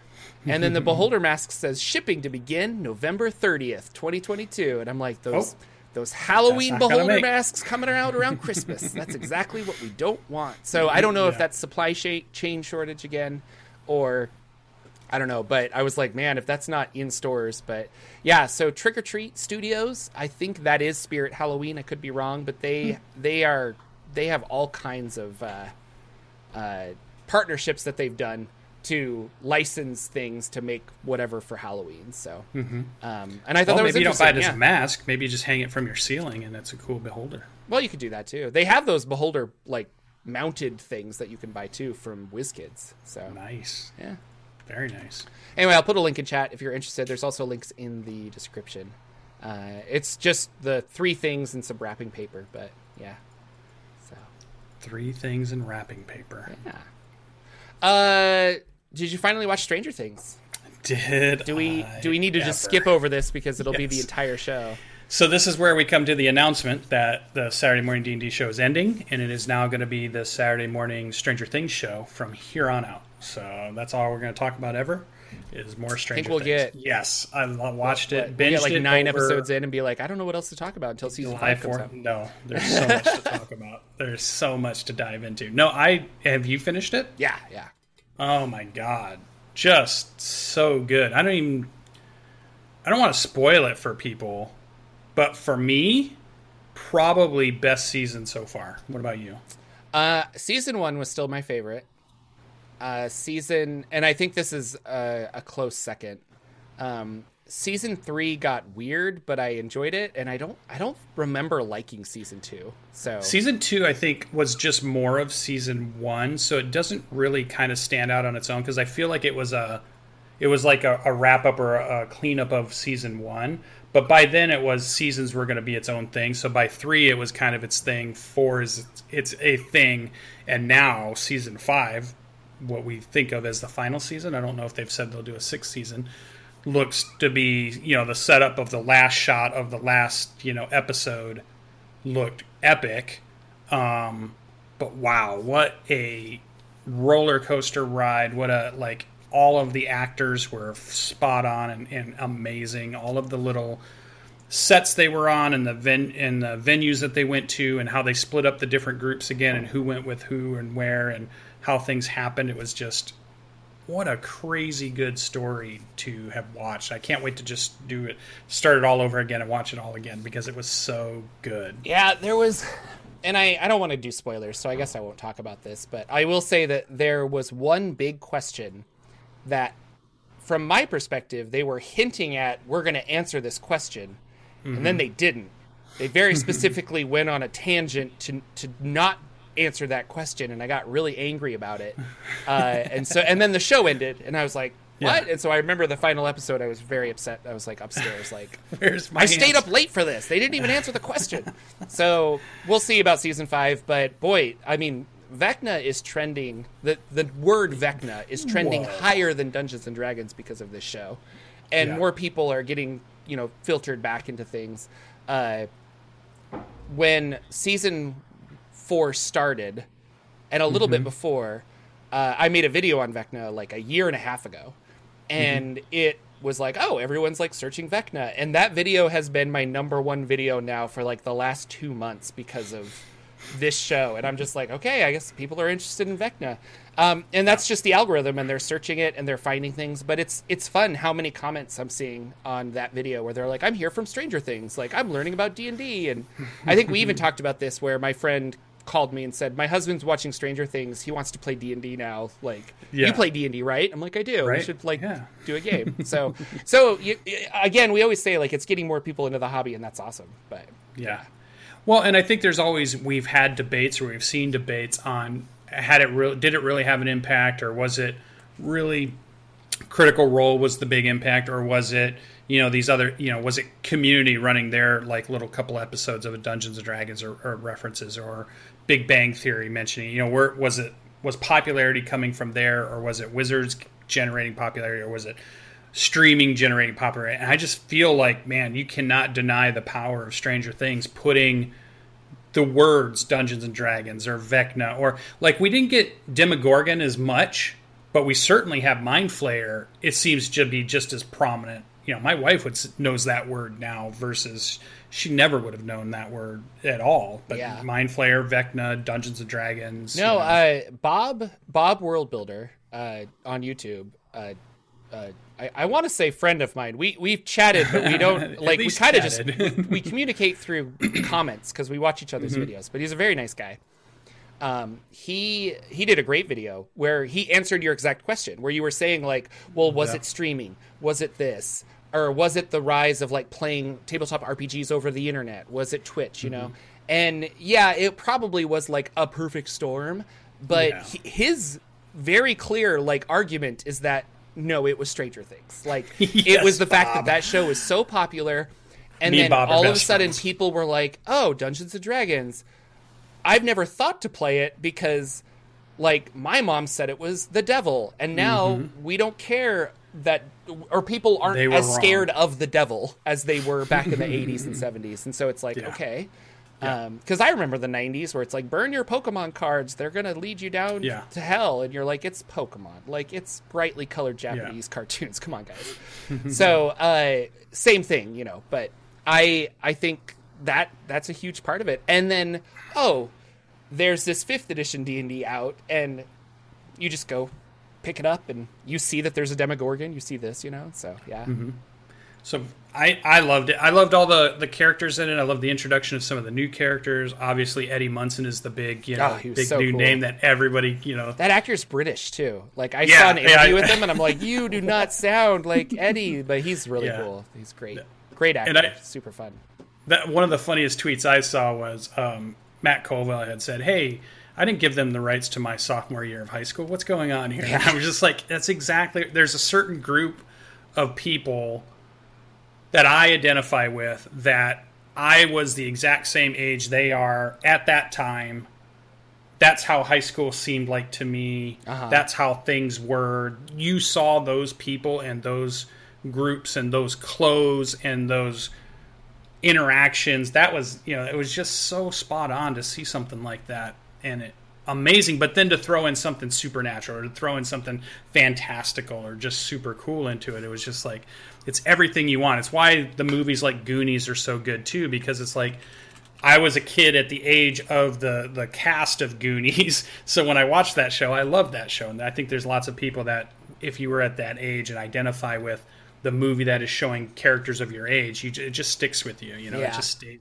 And then the Beholder mask says shipping to begin November 30th, 2022, and I'm like, those Oh. those Halloween That's not gonna Beholder masks coming around around Christmas. That's exactly what we don't want. So I don't know if that's supply chain shortage again, or I don't know, but I was like, man, if that's not in stores, but yeah. So Trick or Treat Studios, I think that is Spirit Halloween. I could be wrong, but they they are they have all kinds of uh, uh, partnerships that they've done to license things to make whatever for Halloween. So, um, and I thought Well, that was maybe you don't buy it as a mask. Maybe you just hang it from your ceiling, and it's a cool beholder. Well, you could do that too. They have those beholder like mounted things that you can buy too from WizKids. So Nice, yeah. very nice. Anyway, I'll put a link in chat if you're interested. There's also links in the description. Uh, it's just the three things and some wrapping paper, but yeah. So Three things and wrapping paper. yeah. Uh, did you finally watch Stranger Things? Did Do we I do we need to just skip over this because it'll be the entire show? So this is where we come to the announcement that the Saturday morning D and D show is ending, and it is now going to be the Saturday morning Stranger Things show from here on out. So that's all we're going to talk about ever is more Stranger we'll Things. get- yes, I watched it, We'll binged get like it nine episodes in and be like, I don't know what else to talk about until season July five comes out. No, there's so much to talk about. There's so much to dive into. No, I have you finished it? Yeah, yeah. Oh my god. Just so good. I don't even I don't want to spoil it for people, but for me, probably best season so far. What about you? Uh, season one was still my favorite. uh, season, and I think this is a, a close second. Um, season three got weird, but I enjoyed it, and I don't I don't remember liking season two. So season two, I think, was just more of season one, so it doesn't really kind of stand out on its own because I feel like it was a it was like a, a wrap up or a, a cleanup of season one. But by then, it was seasons were going to be its own thing. So by three, it was kind of its thing. Four is it's a thing, and now season five, what we think of as the final season. I don't know if they've said they'll do a sixth season looks to be you know the setup of the last shot of the last you know episode looked epic. Um but wow what a roller coaster ride. What a like all of the actors were spot on and, and amazing. All of the little sets they were on and the ven- and the venues that they went to and how they split up the different groups again and who went with who and where and how things happened. It was just what a crazy good story to have watched. I can't wait to just do it, start it all over again and watch it all again because it was so good. Yeah, there was, and I, I don't want to do spoilers, so I guess I won't talk about this, but I will say that there was one big question that, from my perspective, they were hinting at we're going to answer this question, mm-hmm. and then they didn't. They very specifically went on a tangent to to not answer that question, and I got really angry about it. Uh, and so, and then the show ended, and I was like, "What?" Yeah. And so I remember the final episode. I was very upset. I was like upstairs, like, "Where's my?" I stayed up late for this. They didn't even answer the question. so we'll see about season five. But boy, I mean, Vecna is trending. the The word Vecna is trending Whoa. higher than Dungeons and Dragons because of this show, and yeah. more people are getting you know filtered back into things. Uh, when season started, and a little mm-hmm. bit before, uh, I made a video on Vecna like a year and a half ago, and mm-hmm. it was like, oh, everyone's like searching Vecna, and that video has been my number one video now for like the last two months because of this show, and I'm just like, okay, I guess people are interested in Vecna, um, and that's just the algorithm, and they're searching it and they're finding things. But it's it's fun how many comments I'm seeing on that video where they're like, I'm here from Stranger Things, like I'm learning about D and D, and I think we even talked about this where my friend called me and said, "My husband's watching Stranger Things. He wants to play D and D now. Like, yeah. you play D and D, right?" I'm like, "I do. Right? We should like yeah. do a game." so, so you, again, we always say like it's getting more people into the hobby, and that's awesome. But yeah, well, and I think there's always we've had debates or we've seen debates on had it really did it really have an impact or was it really critical role was the big impact or was it you know these other you know was it community running their like little couple episodes of a dungeons and dragons or, or references or big bang theory mentioning you know where was it was popularity coming from there or was it wizards generating popularity or was it streaming generating popularity? And i just feel like man you cannot deny the power of stranger things putting the words dungeons and dragons or vecna or like we didn't get demogorgon as much but we certainly have mind flayer. It seems to be just as prominent. You know, my wife would knows that word now versus she never would have known that word at all. But yeah. Mind Flayer, Vecna, Dungeons and Dragons. No, you know. uh, Bob Bob World Builder uh, on YouTube. Uh, uh I, I want to say friend of mine. We we've chatted, but we don't like. we kind of just we, we, communicate through comments because we watch each other's mm-hmm. videos. But he's a very nice guy. Um, he he did a great video where he answered your exact question, where you were saying like, well, was yeah. it streaming? Was it this? Or was it the rise of like playing tabletop RPGs over the internet? Was it Twitch? You mm-hmm. know, and yeah, it probably was like a perfect storm. But yeah. his very clear like argument is that no, it was Stranger Things. Like yes, it was the Bob. fact that that show was so popular, and Me then and all of a sudden friends. people were like, "Oh, Dungeons and Dragons." I've never thought to play it because like my mom said it was the devil and now mm-hmm. we don't care that or people aren't as wrong. scared of the devil as they were back in the 80s and 70s and so it's like yeah. okay because yeah. um, I remember the 90s where it's like burn your Pokemon cards. They're gonna lead you down yeah. to hell. And you're like it's Pokemon. Like it's brightly colored Japanese cartoons. Come on guys. So uh, same thing you know. But I I think that that's a huge part of it. And then oh there's this fifth edition D&D out and you just go pick it up and you see that there's a Demogorgon. You see this, you know. So yeah. Mm-hmm. So I, I loved it. I loved all the, the characters in it. I loved the introduction of some of the new characters. Obviously, Eddie Munson is the big you know Oh, big so new cool. name that everybody you know. That actor's British too. Like I Yeah, saw an yeah, interview I- with him, and I'm like, you do not sound like Eddie, but he's really Yeah. cool. He's great, great actor, I- super fun. that one of the funniest tweets I saw was um, Matt Colville had said, "Hey, I didn't give them the rights to my sophomore year of high school. What's going on here?" And I was just like, "That's exactly." There's a certain group of people that I identify with that I was the exact same age they are at that time. That's how high school seemed like to me. Uh-huh. That's how things were. You saw those people and those groups and those clothes and those interactions that was you know it was just so spot on to see something like that and it amazing but then to throw in something supernatural or to throw in something fantastical or just super cool into it it was just like it's everything you want it's why the movies like goonies are so good too because it's like I was a kid at the age of the the cast of Goonies, so when I watched that show, I loved that show, and I think there's lots of people that, if you were at that age and identify with the movie that is showing characters of your age, you, it just sticks with you. You know, Yeah. it just stays.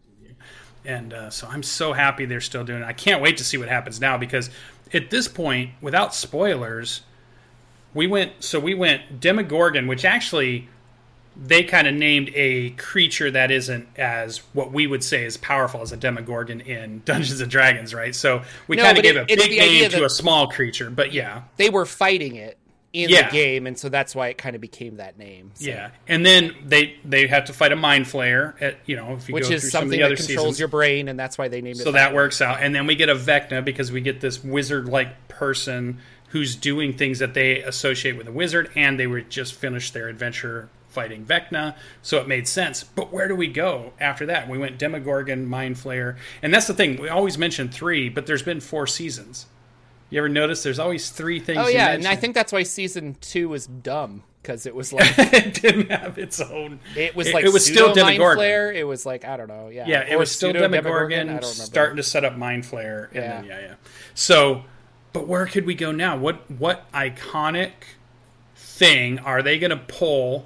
And uh, so I'm so happy they're still doing it. I can't wait to see what happens now because at this point, without spoilers, we went. So we went Demogorgon, which actually they kind of named a creature that isn't as what we would say is powerful as a Demogorgon in Dungeons and Dragons, right? So we No, kind of gave it- a big name to that- a small creature, but yeah, They were fighting it in Yeah. the game, and so that's why it kind of became that name. So- yeah. And then they they have to fight a mind flayer at you know if you which go is some something the other that controls seasons. your brain, and that's why they named it. so that works out, and then we get a Vecna because we get this wizard-like person who's doing things that they associate with a wizard, and they were just finished their adventure fighting Vecna, so it made sense. But where do we go after that? We went Demogorgon, Mind Flayer, and that's the thing. We always mention three, but there's been four seasons. You ever notice there's always three things? Oh yeah, and I think that's why season two was dumb because it was like it didn't have its own. it was like it was still Demogorgon. flayer. It was like I don't know. Yeah, Yeah, it Or was still Demogorgon, I don't remember. starting to set up Mind Flayer, and Yeah. then yeah, yeah. So, but where could we go now? What what iconic thing are they going to pull?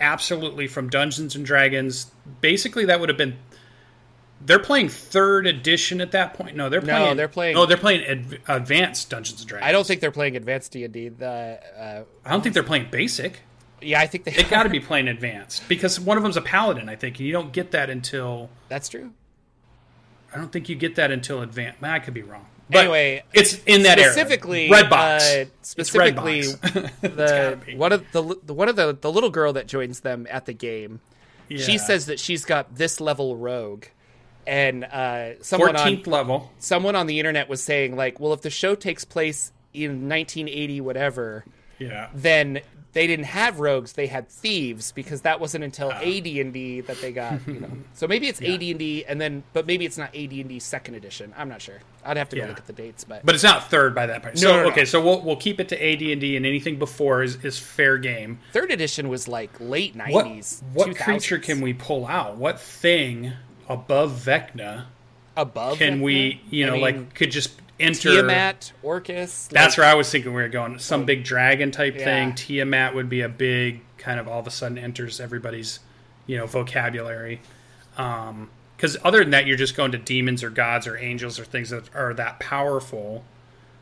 Absolutely from Dungeons and Dragons. Basically, that would have been. They're playing third edition at that point. No, they're playing. No, they're playing- Oh, they're playing adv- advanced Dungeons and Dragons. I don't think they're playing advanced D and D. The uh, I don't think they're playing basic. yeah, I think they. They got to be playing advanced because one of them's a paladin. I think, and you don't get that until. That's true. I don't think you get that until advanced. I could be wrong. But Anyway, it's in that specifically, era. Red box. Uh, specifically, the one of the the- one of the the little girl that joins them at the game. She says that she's got this level rogue, and uh, someone on level. someone on the internet was saying like, well, if the show takes place in 1980 whatever, Yeah. then they didn't have rogues; they had thieves because that wasn't until Ah. AD&D that they got. You know, so maybe it's AD&D, and then but maybe it's not AD&D second edition. I'm not sure. I'd have to go Yeah. look at the dates, but, But it's not third by that point. No, So no, no. okay, so we'll we'll keep it to AD and D, and anything before is, is fair game. third edition was like late 90s. what 2000s. creature can we pull out? What thing above Vecna above? can Vecna? we you I know mean, like could just enter? Tiamat, Orcus? That's like, where I was thinking we were going. Some oh. big dragon type Yeah. thing. Tiamat would be a big kind of all of a sudden enters everybody's, you know, vocabulary. Um, because other than that, you're just going to demons or gods or angels or things that are that powerful.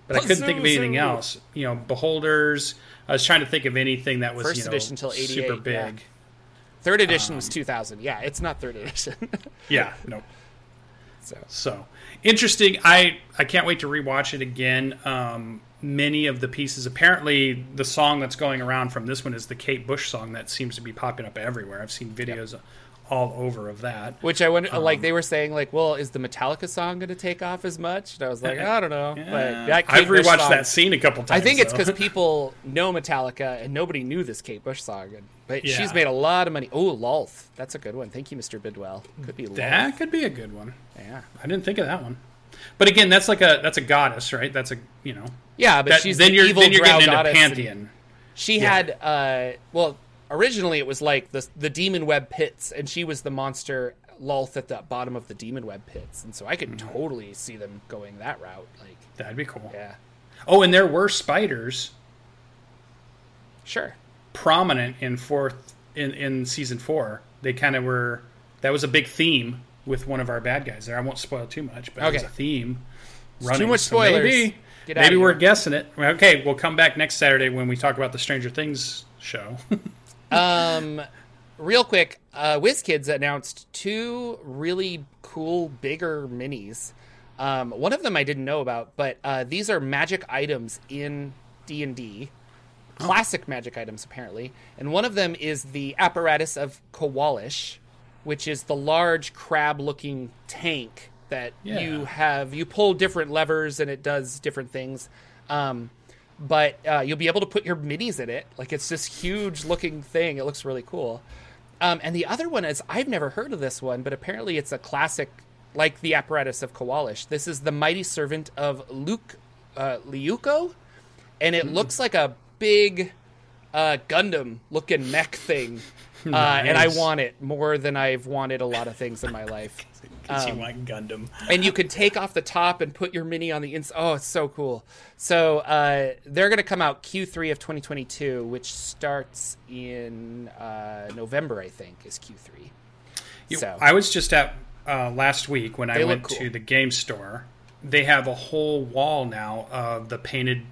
But I couldn't think of anything else. You know, beholders. I was trying to think of anything that was First you know, edition till 88, super big. yeah. Third edition Um, was 2000. Yeah, it's not third edition. Yeah, no. so So interesting. I I can't wait to rewatch it again. Um, many of the pieces. Apparently, the song that's going around from this one is the Kate Bush song that seems to be popping up everywhere. I've seen videos all over of that. Which I wonder, Um, like they were saying, like, well, is the Metallica song going to take off as much? And I was like, I don't know. Yeah. that I've rewatched song- that scene a couple times. I think it's because people know Metallica and nobody knew this Kate Bush song. And, but Yeah. she's made a lot of money. Oh, Lolth, that's a good one. Thank you, Mr. Bidwell. Could be Lolth. that could be a good one. Yeah, I didn't think of that one. But again, that's like a that's a goddess, right? That's a you know. yeah, but That, she's then the you're evil then you're getting into pantheon. She Yeah. had, uh, well, originally it was like the the demon web pits, and she was the monster Lolth at the bottom of the demon web pits, and so I could Mm-hmm. totally see them going that route. Like, That'd be cool. yeah, Oh, and there were spiders sure. prominent in fourth in in season four. They kind of were that was a big theme with one of our bad guys there. I won't spoil too much, but it was a theme. too much So spoilers. maybe maybe we're guessing it. Okay, we'll come back next Saturday when we talk about the Stranger Things show. Um, real quick, uh, WizKids announced two really cool, bigger minis. Um, one of them I didn't know about, but uh, these are magic items in D and D, classic magic items apparently. And one of them is the apparatus of Kwalish, which is the large crab-looking tank that Yeah. you have. You pull different levers and it does different things. Um, but uh, you'll be able to put your minis in it. Like it's this huge looking thing. It looks really cool. Um, and the other one is I've never heard of this one, but apparently it's a classic, like the apparatus of Kwalish. This is the mighty servant of Luke uh, Leuk-o, and it looks like a big uh, Gundam looking mech thing. Uh, and I want it more than I've wanted a lot of things in my life. Because Um, you want Gundam. and you can take off the top and put your mini on the inside. Oh, it's so cool. So uh, they're going to come out Q3 of 2022, which starts in uh, November, I think, is Q3. You- So I was just at uh, last week when I They look went cool. to the game store. They have a whole wall now of the painted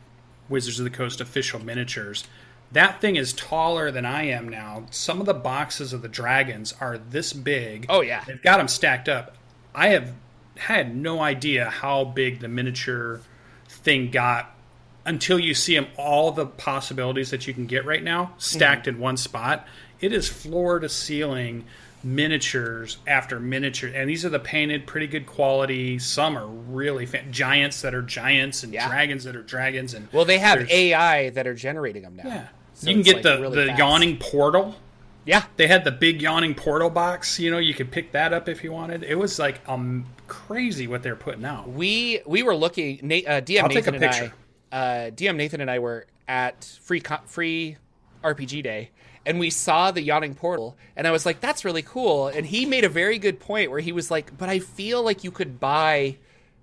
Wizards of the Coast official miniatures. That thing is taller than I am now. Some of the boxes of the dragons are this big. Oh, yeah. They've got them stacked up. I have had no idea how big the miniature thing got until you see them all the possibilities that you can get right now stacked in one spot. It is floor to ceiling miniatures after miniature, and these are the painted, pretty good quality. Some are really fan- giants that are giants and Yeah. dragons that are dragons. And well, they have AI that are generating them now. Yeah, So you can get like, the really the fast. yawning portal. Yeah, They had the big yawning portal box. You know, you could pick that up if you wanted. It was like um crazy what they're putting out. we we were looking. Na- uh, DM I'll take Nathan and I, uh, DM Nathan and I were at free co- free RPG day, and we saw the yawning portal, and I was like, "That's really cool." And he made a very good point where he was like, "But I feel like you could buy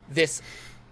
this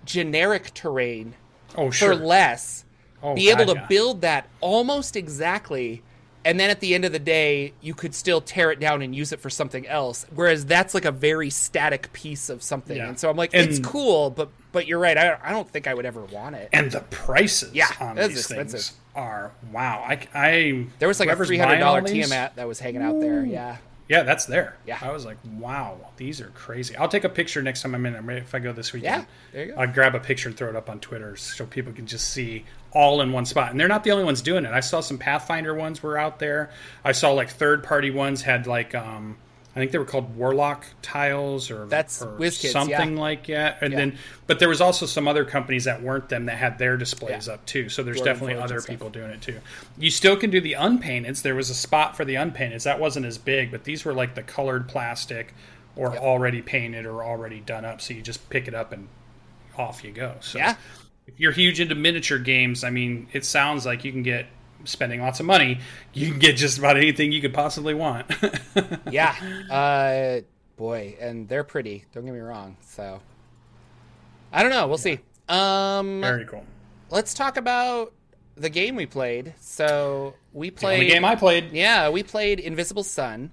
generic terrain Oh sure. for less, Oh, be able to yeah. build that almost exactly." And then at the end of the day, you could still tear it down and use it for something else. Whereas that's like a very static piece of something. Yeah. And so I'm like, And- it's cool, but but you're right. I, I don't think I would ever want it. and the prices Yeah, on these things are wow. I, I There was like a three hundred dollar buying all Tiamat that was hanging out there. Yeah. Yeah, that's there. Yeah. I was like, wow, these are crazy. I'll take a picture next time I'm in there. If I go this weekend, Yeah, there you go. I'll grab a picture and throw it up on Twitter so people can just see all in one spot. And they're not the only ones doing it. I saw some Pathfinder ones were out there. I saw like third party ones had like um I think they were called Warlock tiles or That's or WizKids, something yeah. like that. And Yeah. then but there was also some other companies that weren't them that had their displays Yeah. up too. So there's Dwarven definitely other people doing it too. You still can do the unpainteds. There was a spot for the unpainteds. That wasn't as big, but these were like the colored plastic or already painted or already done up. So you just pick it up and off you go. So Yeah. If you're huge into miniature games, I mean, it sounds like you can get spending lots of money. You can get just about anything you could possibly want. Yeah. Uh, boy, and they're pretty. Don't get me wrong. So I don't know. We'll see. Um, Very cool. let's talk about the game we played. So we played. only game I played. Yeah, we played Invisible Sun.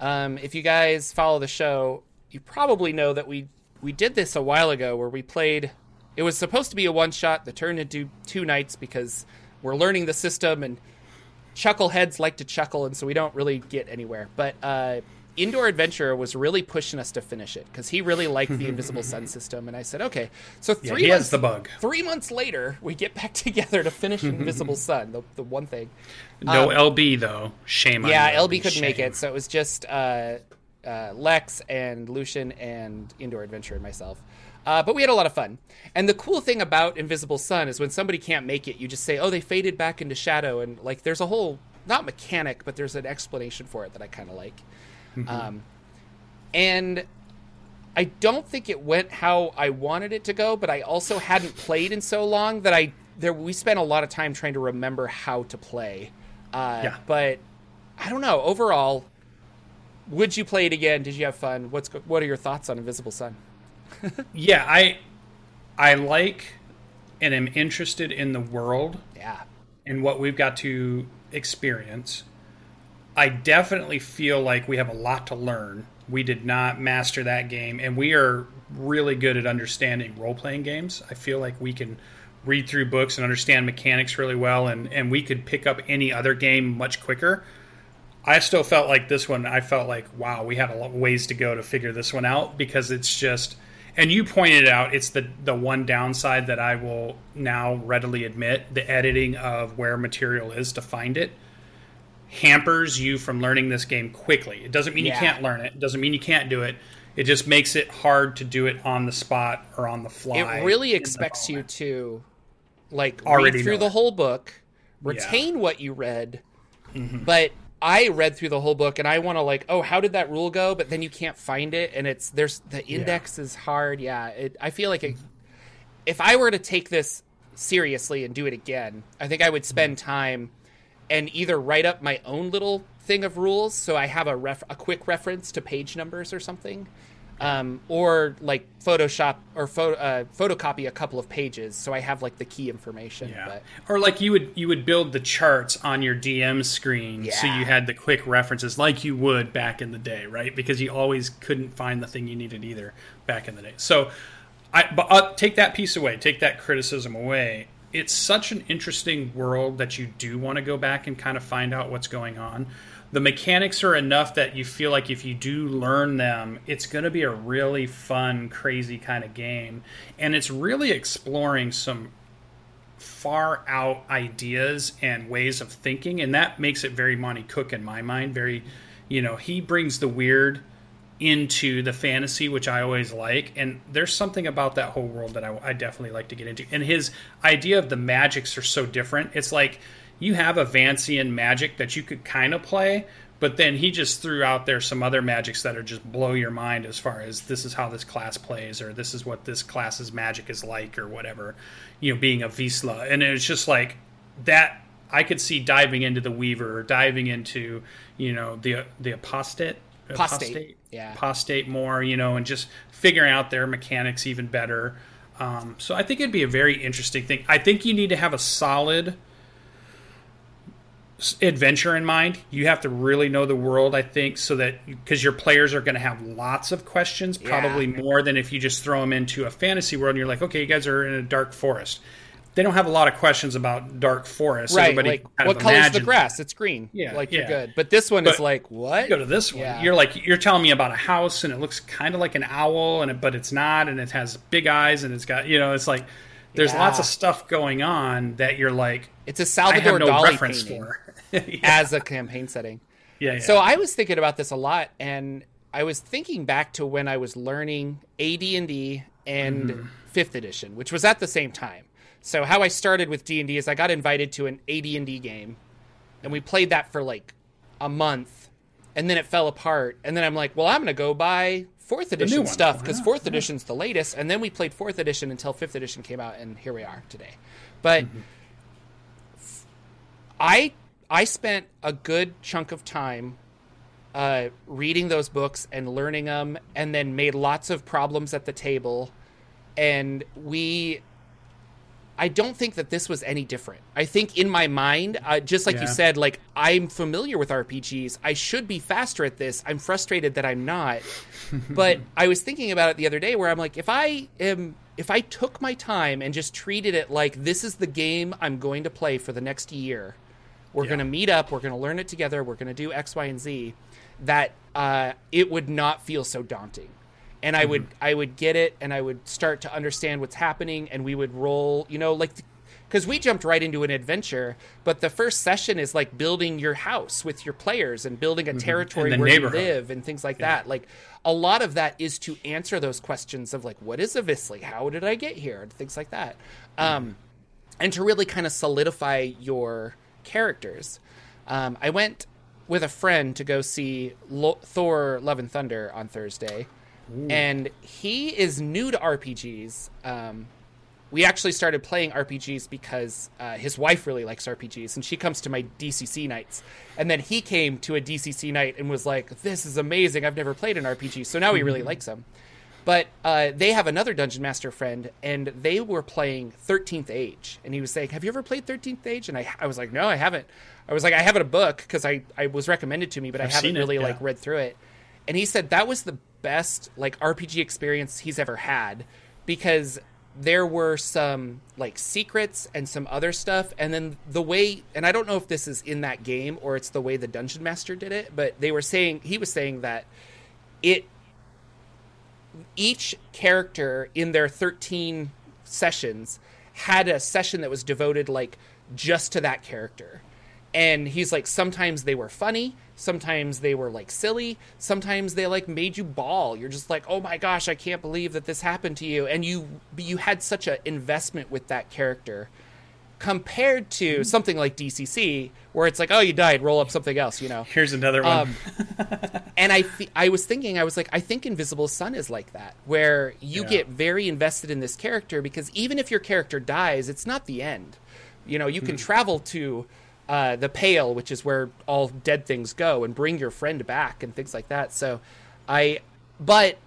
Um, if you guys follow the show, you probably know that we we did this a while ago, where we played. It was supposed to be a one shot that turned into two nights because we're learning the system and chuckleheads like to chuckle, and so we don't really get anywhere. But uh, Indoor Adventure was really pushing us to finish it because he really liked the Invisible Sun system, and I said, okay. So Yeah, three he months, the bug. Three months later, we get back together to finish Invisible Sun, the, the one thing. No LB though. Shame on Um, Yeah, you, LB couldn't make it, so it was just uh, uh, Lex and Lucien and Indoor Adventure and myself. Uh, but we had a lot of fun. And the cool thing about Invisible Sun is when somebody can't make it, you just say, "Oh, they faded back into shadow," and like there's a whole not mechanic, but there's an explanation for it that I kind of like. Um, and I don't think it went how I wanted it to go, but I also hadn't played in so long that I there we spent a lot of time trying to remember how to play. Uh, Yeah. But I don't know. Overall, would you play it again? Did you have fun? What's what are your thoughts on Invisible Sun? Yeah, I I like and am interested in the world Yeah, and what we've got to experience. I definitely feel like we have a lot to learn. We did not master that game, and we are really good at understanding role playing games. I feel like we can read through books and understand mechanics really well, and, and we could pick up any other game much quicker. I still felt like this one, I felt like, wow, we had a lot ways to go to figure this one out because it's just. And you pointed out it's the the one downside that I will now readily admit the editing of where material is to find it hampers you from learning this game quickly. It doesn't mean yeah. you can't learn it. It doesn't mean you can't do it. It just makes it hard to do it on the spot or on the fly. It really expects you to like Already read through the it. whole book, retain yeah. what you read. Mm-hmm. But I read through the whole book and I want to like, oh, how did that rule go? But then you can't find it, and it's there's the index yeah. is hard. Yeah, it, I feel like it, if I were to take this seriously and do it again, I think I would spend mm-hmm. time and either write up my own little thing of rules so I have a ref- a quick reference to page numbers or something, um, or like Photoshop or photo, uh, photocopy a couple of pages so I have like the key information. Yeah. But, or like you would you would build the charts on your DM screen yeah. so you had the quick references like you would back in the day, right? Because you always couldn't find the thing you needed either back in the day. So. I, but uh, take that piece away, take that criticism away, it's such an interesting world that you do want to go back and kind of find out what's going on. The mechanics are enough that you feel like if you do learn them, it's going to be a really fun, crazy kind of game. And it's really exploring some far out ideas and ways of thinking. And that makes it very Monte Cook in my mind. Very, you know, he brings the weird into the fantasy, which I always like. And there's something about that whole world that I, I, definitely like to get into. And his idea of the magics are so different. It's like you have a Vancian magic that you could kind of play, but then he just threw out there some other magics that are just blow your mind as far as this is how this class plays or this is what this class's magic is like or whatever. You know, being a vislae. And it was just like that. I could see diving into the Weaver or diving into, you know, the the apostate apostate, apostate yeah, apostate more, you know, and just figuring out their mechanics even better. Um, so I think it'd be a very interesting thing. I think you need to have a solid adventure in mind. You have to really know the world, I think, so that because your players are going to have lots of questions, probably yeah. more than if you just throw them into a fantasy world and you're like, okay, you guys are in a dark forest they don't have a lot of questions about dark forest. Right, Everybody like what color is the grass? It's green. Yeah, like you're good. But this one but is like what? go to this one. Yeah. You're like you're telling me about a house and it looks kind of like an owl and it, but it's not and it has big eyes and it's got you know it's like there's yeah. lots of stuff going on that you're like it's a Salvador no Dali painting yeah. as a campaign setting. Yeah, yeah. So I was thinking about this a lot and I was thinking back to when I was learning AD&D and mm-hmm. 5th edition, which was at the same time. So how I started with D and D is I got invited to an AD and D game, and we played that for like a month, and then it fell apart. And then I'm like, well, I'm gonna go buy fourth edition stuff because fourth edition's the latest. And then we played fourth edition until fifth edition came out, and here we are today. But mm-hmm. I I spent a good chunk of time uh, reading those books and learning them, and then made lots of problems at the table. And we I don't think that this was any different. I think in my mind, uh, just like yeah. you said, like I'm familiar with RPGs. I should be faster at this. I'm frustrated that I'm not. but I was thinking about it the other day where I'm like, if I am, if I took my time and just treated it like this is the game I'm going to play for the next year, we're yeah. going to meet up, we're going to learn it together, we're going to do X, Y, and Z, that uh, it would not feel so daunting and I would mm-hmm. I would get it and I would start to understand what's happening and we would roll, you know, like because we jumped right into an adventure, but the first session is like building your house with your players and building a mm-hmm. territory where you live and things like yeah. that. Like a lot of that is to answer those questions of like, what is a vislae? How did I get here? And things like that. Mm-hmm. Um, and to really kind of solidify your characters. Um, I went with a friend to go see Lo- Thor: Love and Thunder on Thursday. Ooh. and he is new to RPGs. Um, we actually started playing RPGs because uh, his wife really likes RPGs, and she comes to my DCC nights. And then he came to a DCC night and was like, "This is amazing! I've never played an RPG." So now he really likes them. But uh, they have another dungeon master friend, and they were playing Thirteenth Age, and he was saying, "Have you ever played Thirteenth Age?" And I, I was like, "No, I haven't." I was like, "I have it a book because I, I was recommended to me, but I I've haven't seen it, really yeah. like read through it." And he said that was the best like RPG experience he's ever had because there were some like secrets and some other stuff and then the way and I don't know if this is in that game or it's the way the dungeon master did it but they were saying he was saying that it each character in their 13 sessions had a session that was devoted like just to that character. And he's like sometimes they were funny sometimes they were like silly sometimes they like made you bawl. You're just like oh my gosh i can't believe that this happened to you. And you you had such an investment with that character compared to something like dcc where it's like oh you died roll up something else you know Here's another one. um, and I, th- I was thinking, I was like, I think Invisible Sun is like that, where you Yeah. get very invested in this character because even if your character dies, it's not the end. You know, you Hmm. can travel to uh, the Pale, which is where all dead things go, and bring your friend back and things like that. So, I, but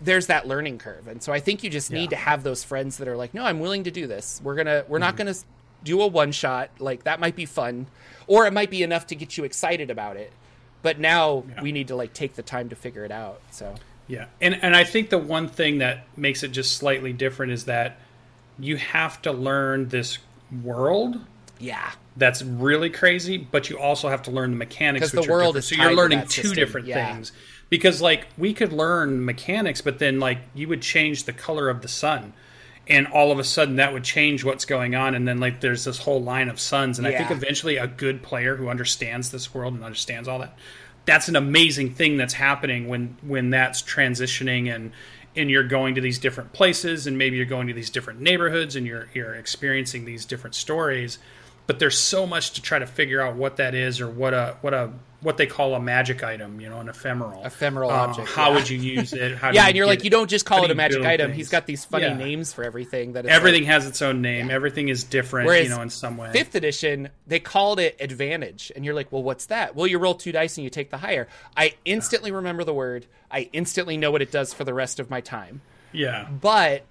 there's that learning curve, and so I think you just need Yeah. to have those friends that are like, no, I'm willing to do this. We're gonna, we're not Mm-hmm. gonna do a one shot. Like that might be fun, or it might be enough to get you excited about it. But now Yeah. we need to like take the time to figure it out. So Yeah, and and I think the one thing that makes it just slightly different is that you have to learn this world yeah, that's really crazy, but you also have to learn the mechanics. 'Cause the world is so you're learning two system, different yeah. things. Because like we could learn mechanics, but then like you would change the color of the sun, and all of a sudden that would change what's going on, and then like there's this whole line of sons and I think eventually a good player who understands this world and understands all that, that's an amazing thing that's happening when when that's transitioning and and you're going to these different places and maybe you're going to these different neighborhoods and you're you're experiencing these different stories but there's so much to try to figure out what that is or what a what a what they call a magic item, you know, an ephemeral. Ephemeral Uh, object, How yeah. would you use it? How yeah, you and you're like, you don't just call it a magic item. things? He's got these funny Yeah. names for everything. That it's Everything like- has its own name. Everything is different, Whereas you know, in some way. Fifth edition, they called it advantage, and you're like, well, what's that? Well, you roll two dice and you take the higher. I instantly remember the word. I instantly know what it does for the rest of my time. yeah. But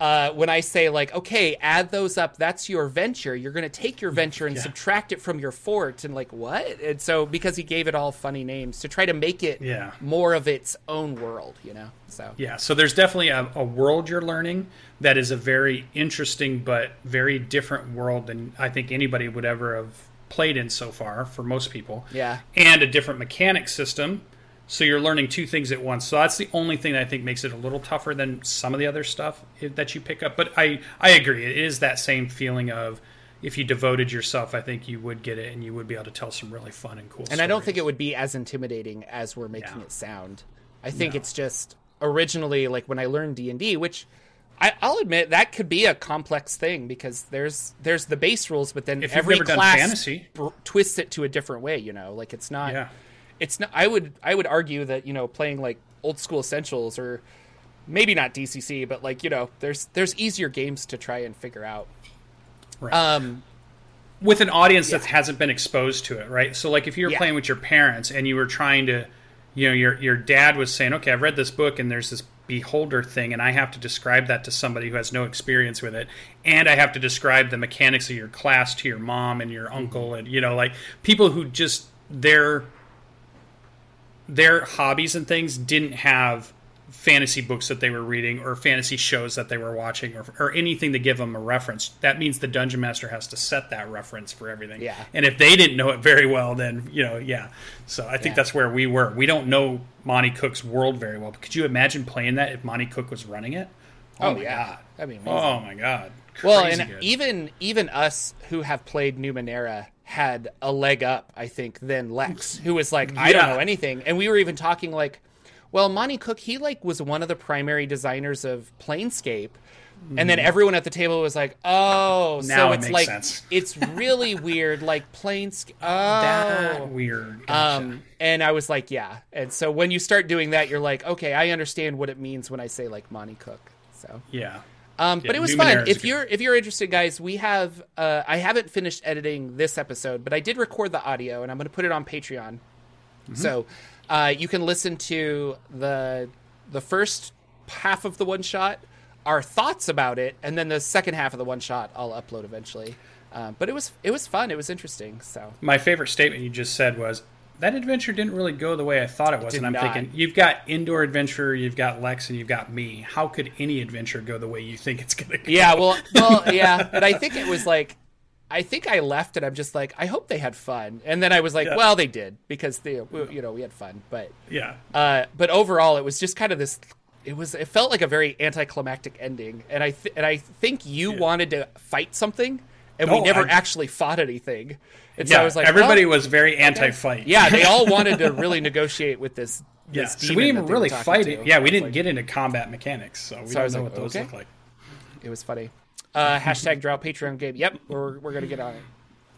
uh, when I say like, okay, add those up, that's your venture. You're going to take your venture and Yeah. subtract it from your fort, and like what? And so because he gave it all funny names to try to make it Yeah. more of its own world, you know. So Yeah, so there's definitely a, a world you're learning that is a very interesting but very different world than I think anybody would ever have played in so far for most people. Yeah. And a different mechanic system. So you're learning two things at once. So that's the only thing that I think makes it a little tougher than some of the other stuff that you pick up. But I, I agree. It is that same feeling of if you devoted yourself, I think you would get it and you would be able to tell some really fun and cool stuff. and I don't think it would be as intimidating as we're making it sound. I think No. it's just originally like when I learned D and D, which I, I'll admit that could be a complex thing because there's there's the base rules, but then If every class fantasy. br- twists it to a different way. You know, like it's not. Yeah. It's not. I would I would argue that you know playing like old school essentials or maybe not DCC, but like you know there's there's easier games to try and figure out. Right. Um, with an audience that hasn't been exposed to it, right? So like if you were Yeah. playing with your parents and you were trying to you know your your dad was saying, "Okay, I've read this book and there's this beholder thing and I have to describe that to somebody who has no experience with it and I have to describe the mechanics of your class to your mom and your uncle and you know like people who just their their hobbies and things didn't have fantasy books that they were reading or fantasy shows that they were watching or, or anything to give them a reference. That means the dungeon master has to set that reference for everything. Yeah. And if they didn't know it very well, then, you know, yeah. So I think Yeah. that's where we were. We don't know Monte Cook's world very well. But could you imagine playing that if Monte Cook was running it? Oh, oh my yeah. God. That'd be oh, amazing. Oh, my God. Well, and good. even even us who have played Numenera had a leg up, I think, than Lex, who was like, I don't know anything. And we were even talking like, well, Monte Cook, he like was one of the primary designers of Planescape. And then everyone at the table was like, "Oh, so Mm-hmm. Now it it's makes like sense. it's really weird, like Planescape." Oh, that weird. Gotcha. um, and I was like, "Yeah." And so when you start doing that, you're like, "Okay, I understand what it means when I say like Monte Cook." So yeah. Um, Yeah, but it was fun. If you're if you're interested, guys, we have. Uh, I haven't finished editing this episode, but I did record the audio, and I'm going to put it on Patreon. Mm-hmm. So uh, you can listen to the the first half of the one shot our thoughts about it, and then the second half of the one shot I'll upload eventually. Um, but it was it was fun. It was interesting. So My favorite statement you just said was that adventure didn't really go the way I thought it was, did and I'm not. thinking you've got indoor adventure, you've got Lex, and you've got me. How could any adventure go the way you think it's going to go? yeah, well, well, yeah, and I think it was like. I think I left and I'm just like, I hope they had fun. And then I was like, Yeah. well, they did because they, you know, we had fun. But Yeah. Uh, but overall, it was just kind of this. It was. It felt like a very anticlimactic ending, and I th- and I think you wanted to fight something, and we Oh, never I- actually fought anything. And so yeah, I was like, everybody well, was very anti-fight. yeah, they all wanted to really negotiate with this. yeah. this So we didn't even really talking fight to. it. Yeah, we didn't like- get into combat mechanics, so we So don't know like, what those okay. look like. It was funny. Uh, hashtag drought Patreon game. Yep, we're we're gonna get on it.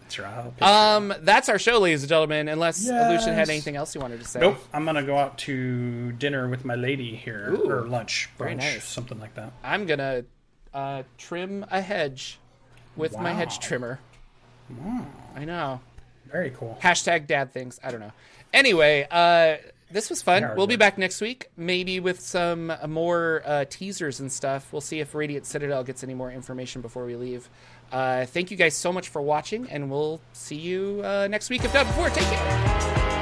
That's right. Um, that's our show, ladies and gentlemen. Unless Lucien had anything else you wanted to say. Nope, I'm gonna go out to dinner with my lady here, Ooh, or lunch, very brunch, nice. something like that. I'm gonna uh, trim a hedge with my hedge Wow. trimmer. I know. Very cool. Hashtag dad things. I don't know. Anyway, uh, this was fun. We'll be back next week, maybe with some more uh, teasers and stuff. We'll see if Radiant Citadel gets any more information before we leave. Uh, thank you guys so much for watching, and we'll see you uh, next week if not before. Take care.